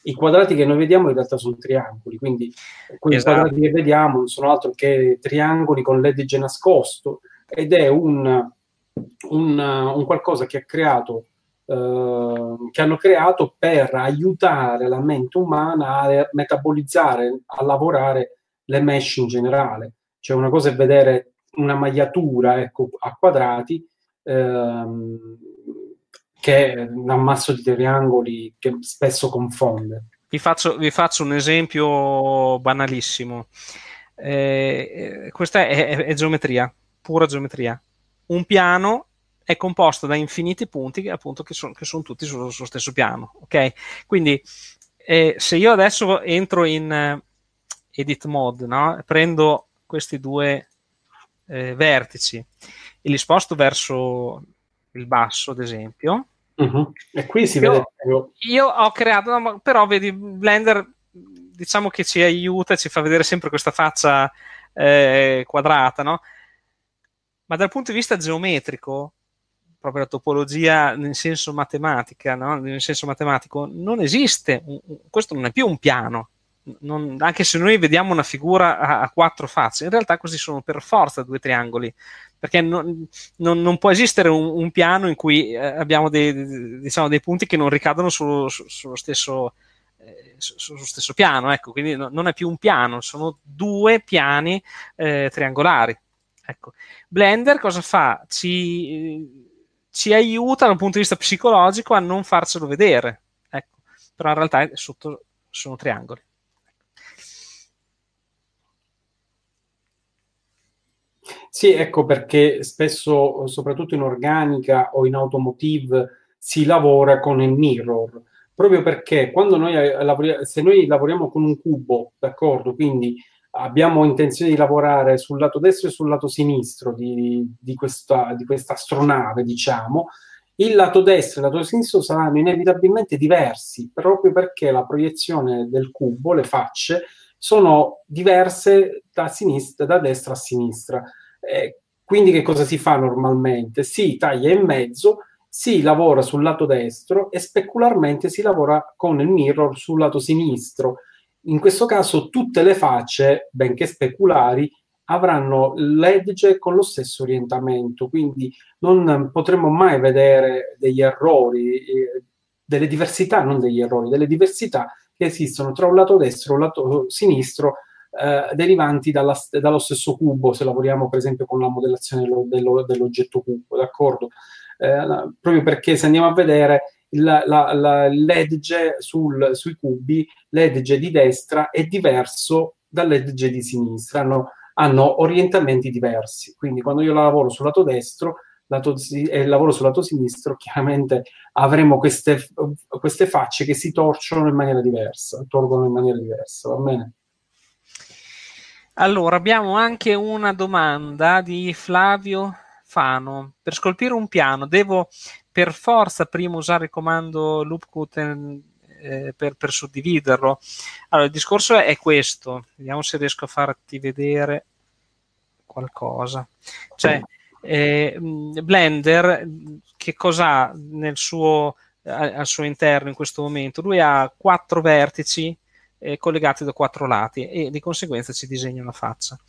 i quadrati che noi vediamo in realtà sono triangoli, quindi quei esatto. quadrati che vediamo non sono altro che triangoli con l'edge nascosto ed è un, un, un qualcosa che ha creato eh, che hanno creato per aiutare la mente umana a metabolizzare, a lavorare le mesh in generale. Cioè una cosa è vedere una magliatura ecco, a quadrati ehm, che è un ammasso di triangoli che spesso confonde. Vi faccio, vi faccio un esempio banalissimo. Eh, eh questa è, è, è geometria, pura geometria. Un piano è composto da infiniti punti appunto che, son, che sono tutti sullo, sullo, stesso piano. Ok? Quindi eh, se io adesso entro in eh, edit mode, no? prendo questi due eh, vertici e li sposto verso il basso, ad esempio. Uh-huh. E qui si io, vede. Io ho creato, no, però vedi, Blender diciamo che ci aiuta, ci fa vedere sempre questa faccia eh, quadrata, no? Ma dal punto di vista geometrico, proprio la topologia nel senso no? nel senso matematico, non esiste, questo non è più un piano, non, anche se noi vediamo una figura a, a, quattro facce, in realtà questi sono per forza due triangoli, perché non, non, non può esistere un, un, piano in cui eh, abbiamo dei, diciamo, dei, punti che non ricadono sullo, sullo stesso eh, sullo stesso piano, ecco, quindi no, non è più un piano, sono due piani eh, triangolari. Ecco. Blender cosa fa? Ci, ci, aiuta dal punto di vista psicologico a non farcelo vedere, ecco. però in realtà sotto sono triangoli. Sì, ecco perché spesso, soprattutto in organica o in automotive, si lavora con il mirror, proprio perché quando noi eh, lavoriamo, se noi lavoriamo con un cubo, d'accordo, quindi abbiamo intenzione di lavorare sul lato destro e sul lato sinistro di, di, questa, di questa astronave, diciamo, il lato destro e il lato sinistro saranno inevitabilmente diversi, proprio perché la proiezione del cubo, le facce, sono diverse da, sinistra, da destra a sinistra. Eh, quindi che cosa si fa normalmente? Si taglia in mezzo, si lavora sul lato destro e specularmente si lavora con il mirror sul lato sinistro. In questo caso tutte le facce, benché speculari, avranno l'edge con lo stesso orientamento, quindi non potremo mai vedere degli errori, eh, delle diversità, non degli errori, delle diversità che esistono tra un lato destro e un lato sinistro eh, derivanti dalla, dallo stesso cubo, se lavoriamo per esempio con la modellazione dello, dello, dell'oggetto cubo, d'accordo? Eh, proprio perché se andiamo a vedere la, la, la, l'edge sul, sui cubi, l'edge di destra è diverso dall'edge di sinistra, hanno, hanno orientamenti diversi, quindi quando io lavoro sul lato destro lato, e lavoro sul lato sinistro, chiaramente avremo queste, queste facce che si torciono in maniera diversa, torgono in maniera diversa, va bene? Allora, abbiamo anche una domanda di Flavio Fano. Per scolpire un piano devo per forza prima usare il comando loopcut eh, per, per, suddividerlo? Allora, il discorso è questo. Vediamo se riesco a farti vedere qualcosa. Cioè, eh, Blender, che cosa ha nel suo, al suo interno in questo momento? Lui ha quattro vertici eh, collegati da quattro lati e di conseguenza ci disegna una faccia.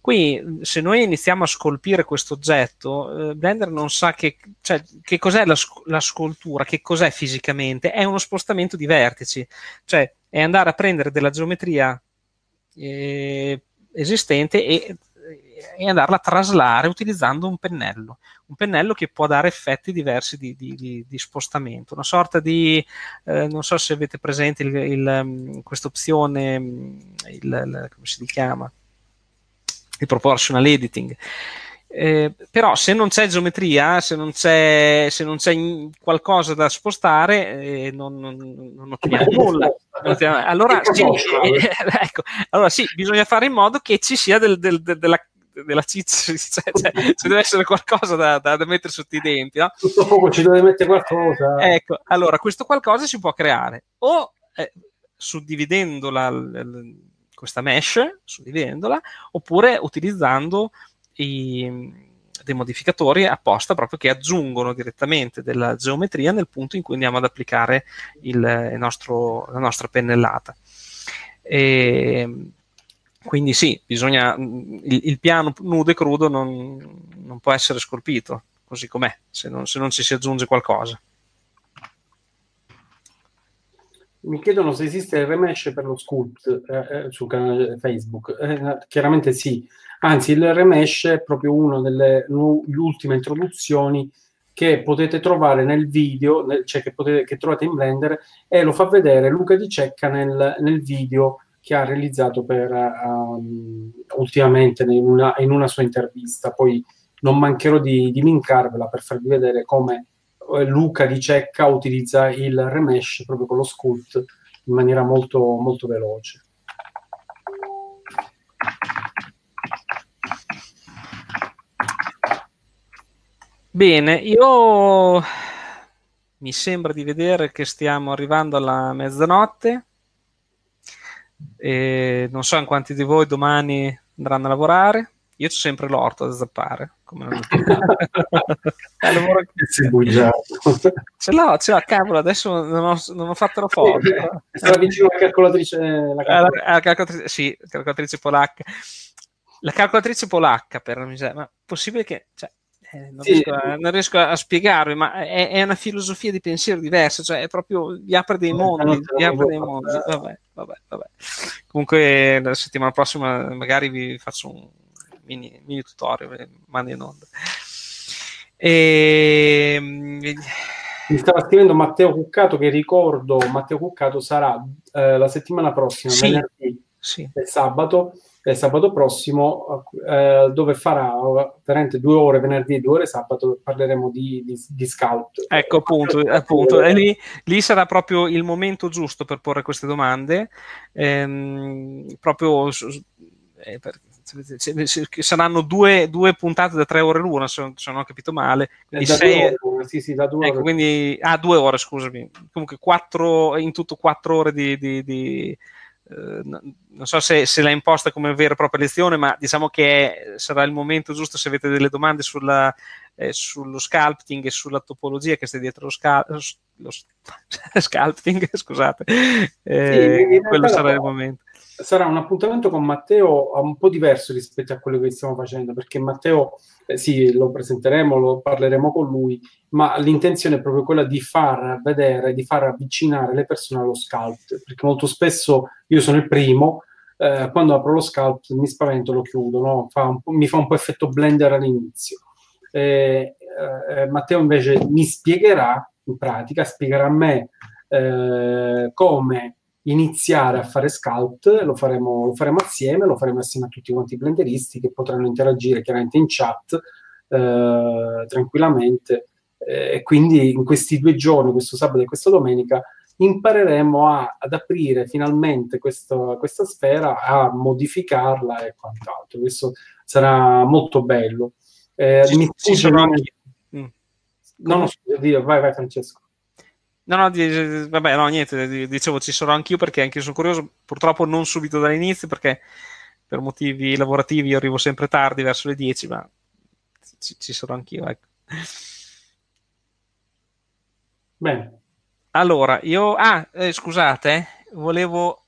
Qui, se noi iniziamo a scolpire questo oggetto, eh, Blender non sa che, cioè, che cos'è la, la, scultura, che cos'è fisicamente, è uno spostamento di vertici, cioè è andare a prendere della geometria eh, esistente e e andarla a traslare utilizzando un pennello, un pennello che può dare effetti diversi di, di, di, di spostamento, una sorta di, eh, non so se avete presente mm, questa opzione, mm, come si chiama, il proportional editing. Eh, però se non c'è geometria, se non c'è, se non c'è qualcosa da spostare, eh, non, non, non, otteniamo nulla. Allora sì, eh, <laughs> ecco, allora sì, bisogna fare in modo che ci sia del, del, della della ciccia, cioè, <laughs> cioè, ci deve essere qualcosa da, da, da, mettere sotto i denti. No? Tutto poco ci deve mettere qualcosa. Ecco, allora questo qualcosa si può creare o eh, suddividendo la, la, questa mesh, suddividendola, oppure utilizzando i, dei modificatori apposta proprio che aggiungono direttamente della geometria nel punto in cui andiamo ad applicare il, il nostro, la nostra pennellata. E, quindi sì, bisogna, il, il, piano nudo e crudo non, non, può essere scolpito così com'è, se non, se non ci si aggiunge qualcosa. Mi chiedono se esiste il remesh per lo sculpt eh, eh, sul canale Facebook. Eh, chiaramente sì, anzi il remesh è proprio una delle nu- ultime introduzioni che potete trovare nel video, nel, cioè che, potete, che, trovate in Blender e lo fa vedere Luca Di Cecca nel, nel video che ha realizzato per, um, ultimamente in una, in una, sua intervista. Poi non mancherò di, di linkarvela per farvi vedere come Luca di Cecca utilizza il remesh proprio con lo sculpt in maniera molto, molto veloce. Bene, io mi sembra di vedere che stiamo arrivando alla mezzanotte. E non so in quanti di voi domani andranno a lavorare. Io ho sempre l'orto da zappare. Come non <laughs> lavoro ce l'ho, ce l'ho, cavolo, adesso non ho, non ho fatto la foto. Stava vicino alla calcolatrice, la calcolatrice. La, la calcolatrice, sì, calcolatrice polacca. La calcolatrice polacca, per la miseria, ma possibile che... Cioè, eh, non, sì. riesco a, non, riesco a, spiegarvi, ma è, è, una filosofia di pensiero diversa, cioè è proprio vi apre dei mondi, vi apre dei mondi. Vabbè, vabbè, vabbè. Comunque la settimana prossima magari vi faccio un mini, mini tutorial, mandi in onda. E... Ehm, Mi stava scrivendo Matteo Cuccato che ricordo, Matteo Cuccato sarà eh, la settimana prossima, sì, venerdì sì. e sabato eh, sabato prossimo, eh, dove farà veramente due ore venerdì e due ore sabato, parleremo di, di, di scout. Ecco appunto, appunto. E lì, lì, sarà proprio il momento giusto per porre queste domande, ehm, proprio eh, per, saranno due, due, puntate da tre ore l'una, se, non ho capito male. Quindi, sei, ore, sì, sì, da due ecco, ore. Quindi, ah, due ore, scusami. Comunque, quattro, in tutto quattro ore di, di, di eh, non so se, se, l'ha imposta come vera e propria lezione, ma diciamo che sarà il momento giusto se avete delle domande sulla, eh, sullo sculpting e sulla topologia che sta dietro lo, scal- lo <laughs> sculpting, scusate, eh, sì, quello sarà il momento sarà un appuntamento con Matteo un po' diverso rispetto a quello che stiamo facendo, perché Matteo, eh, sì, lo presenteremo, lo parleremo con lui, ma l'intenzione è proprio quella di far vedere, di far avvicinare le persone allo sculpt, perché molto spesso io sono il primo, eh, quando apro lo sculpt mi spavento, lo chiudo, no? fa mi fa un po' effetto blender all'inizio. Eh, eh, Matteo invece mi spiegherà, in pratica, spiegherà a me eh, come iniziare a fare scout, lo faremo, lo faremo assieme, lo faremo assieme a tutti quanti i blenderisti che potranno interagire chiaramente in chat eh, tranquillamente. Eh, e quindi in questi due giorni, questo sabato e questa domenica, impareremo a, ad aprire finalmente questo, questa sfera, a modificarla e quant'altro. Questo sarà molto bello. Eh, ci, mi ci sono anche... Mm. No, no, scusa, vai, vai Francesco. No, no, di, vabbè, no, niente, dicevo ci sarò anch'io perché anche io sono curioso, purtroppo non subito dall'inizio perché per motivi lavorativi io arrivo sempre tardi, verso le 10, ma ci, ci sarò anch'io, ecco. Bene. Allora, io... Ah, eh, scusate, volevo...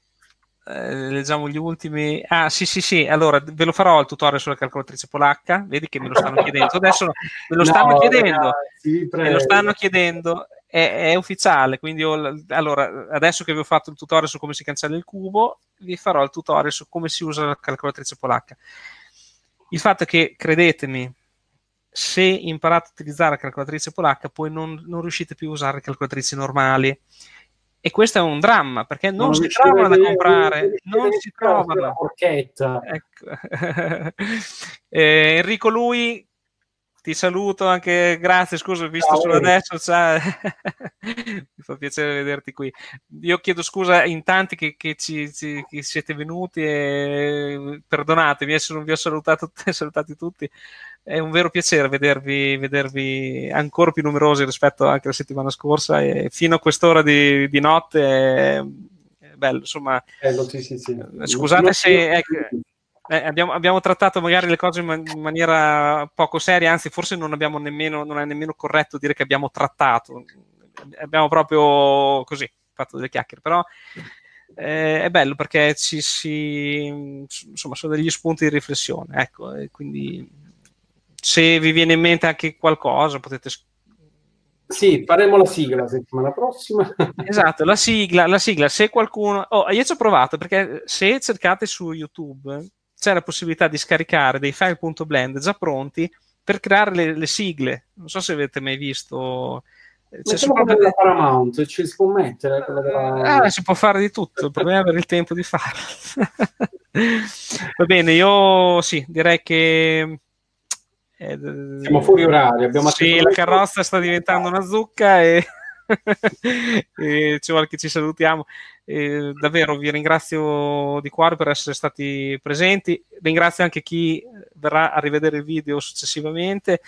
Eh, leggiamo gli ultimi... Ah, sì, sì, sì, allora ve lo farò il tutorial sulla calcolatrice polacca, vedi che me lo stanno <laughs> chiedendo, adesso me lo stanno no, chiedendo, ragazzi, me lo stanno chiedendo è, è ufficiale, quindi io, allora, adesso che vi ho fatto il tutorial su come si cancella il cubo, vi farò il tutorial su come si usa la calcolatrice polacca. Il fatto è che, credetemi, se imparate a utilizzare la calcolatrice polacca, poi non, non riuscite più a usare le calcolatrici normali. E questo è un dramma perché non, non si trovano da comprare, non si trovano. Ecco. <laughs> eh, Enrico Lui ti saluto anche, grazie, scusa, visto Ciao, solo adesso, cioè... <laughs> mi fa piacere vederti qui. Io chiedo scusa in tanti che, che, ci, ci, che siete venuti e perdonatemi se non vi ho salutato, <laughs> salutati tutti, è un vero piacere vedervi, vedervi ancora più numerosi rispetto anche alla settimana scorsa e fino a quest'ora di, di notte è, è bello, insomma. Bello, sì, sì, sì. Scusate se... Ecco, eh, abbiamo, abbiamo, trattato magari le cose in, man- in, maniera poco seria, anzi forse non, abbiamo nemmeno, non è nemmeno corretto dire che abbiamo trattato, abbiamo proprio così fatto delle chiacchiere, però eh, è bello perché ci si, insomma, sono degli spunti di riflessione, ecco, e quindi se vi viene in mente anche qualcosa potete sì, faremo la sigla la settimana prossima. <laughs> esatto, la sigla, la sigla, se qualcuno... Oh, io ci ho provato perché se cercate su YouTube c'è la possibilità di scaricare dei file.blend già pronti per creare le, le sigle. Non so se avete mai visto. C'è su quella della Paramount, ci si può mettere della... Ah, si può fare di tutto, il problema è avere il tempo di farlo. <laughs> Va bene, io sì, direi che... Eh, Siamo fuori orario. Abbiamo sì, la carrozza sta diventando una zucca e... <laughs> e ci vuole che ci salutiamo. Eh, davvero vi ringrazio di cuore per essere stati presenti. Ringrazio anche chi verrà a rivedere il video successivamente.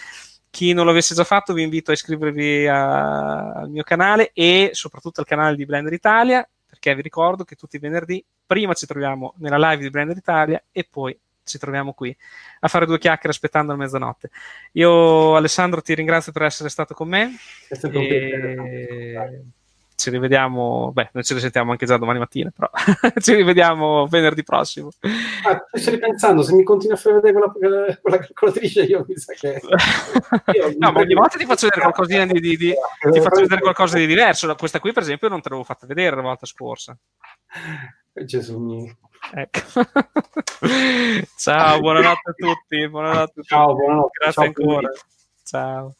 Chi non l'avesse già fatto, vi invito a iscrivervi a, al mio canale e soprattutto al canale di Blender Italia, perché vi ricordo che tutti i venerdì prima ci troviamo nella live di Blender Italia e poi ci troviamo qui a fare due chiacchiere aspettando la mezzanotte. Io, Alessandro, ti ringrazio per essere stato con me. È stato un piacere ci rivediamo, beh, noi ci risentiamo anche già domani mattina, però <laughs> ci rivediamo venerdì prossimo. Ah, sto ripensando, se mi continui a far vedere quella, quella calcolatrice, io mi sa che... <laughs> No, ma ogni volta <laughs> ti faccio vedere qualcosa di, di, di, ti faccio vedere qualcosa di diverso. Questa qui, per esempio, non te l'avevo fatta vedere la volta scorsa. Gesù mio. Ecco. Ciao, buonanotte a tutti. Buonanotte a tutti. Ciao, buonanotte. Grazie Ciao ancora. Ciao.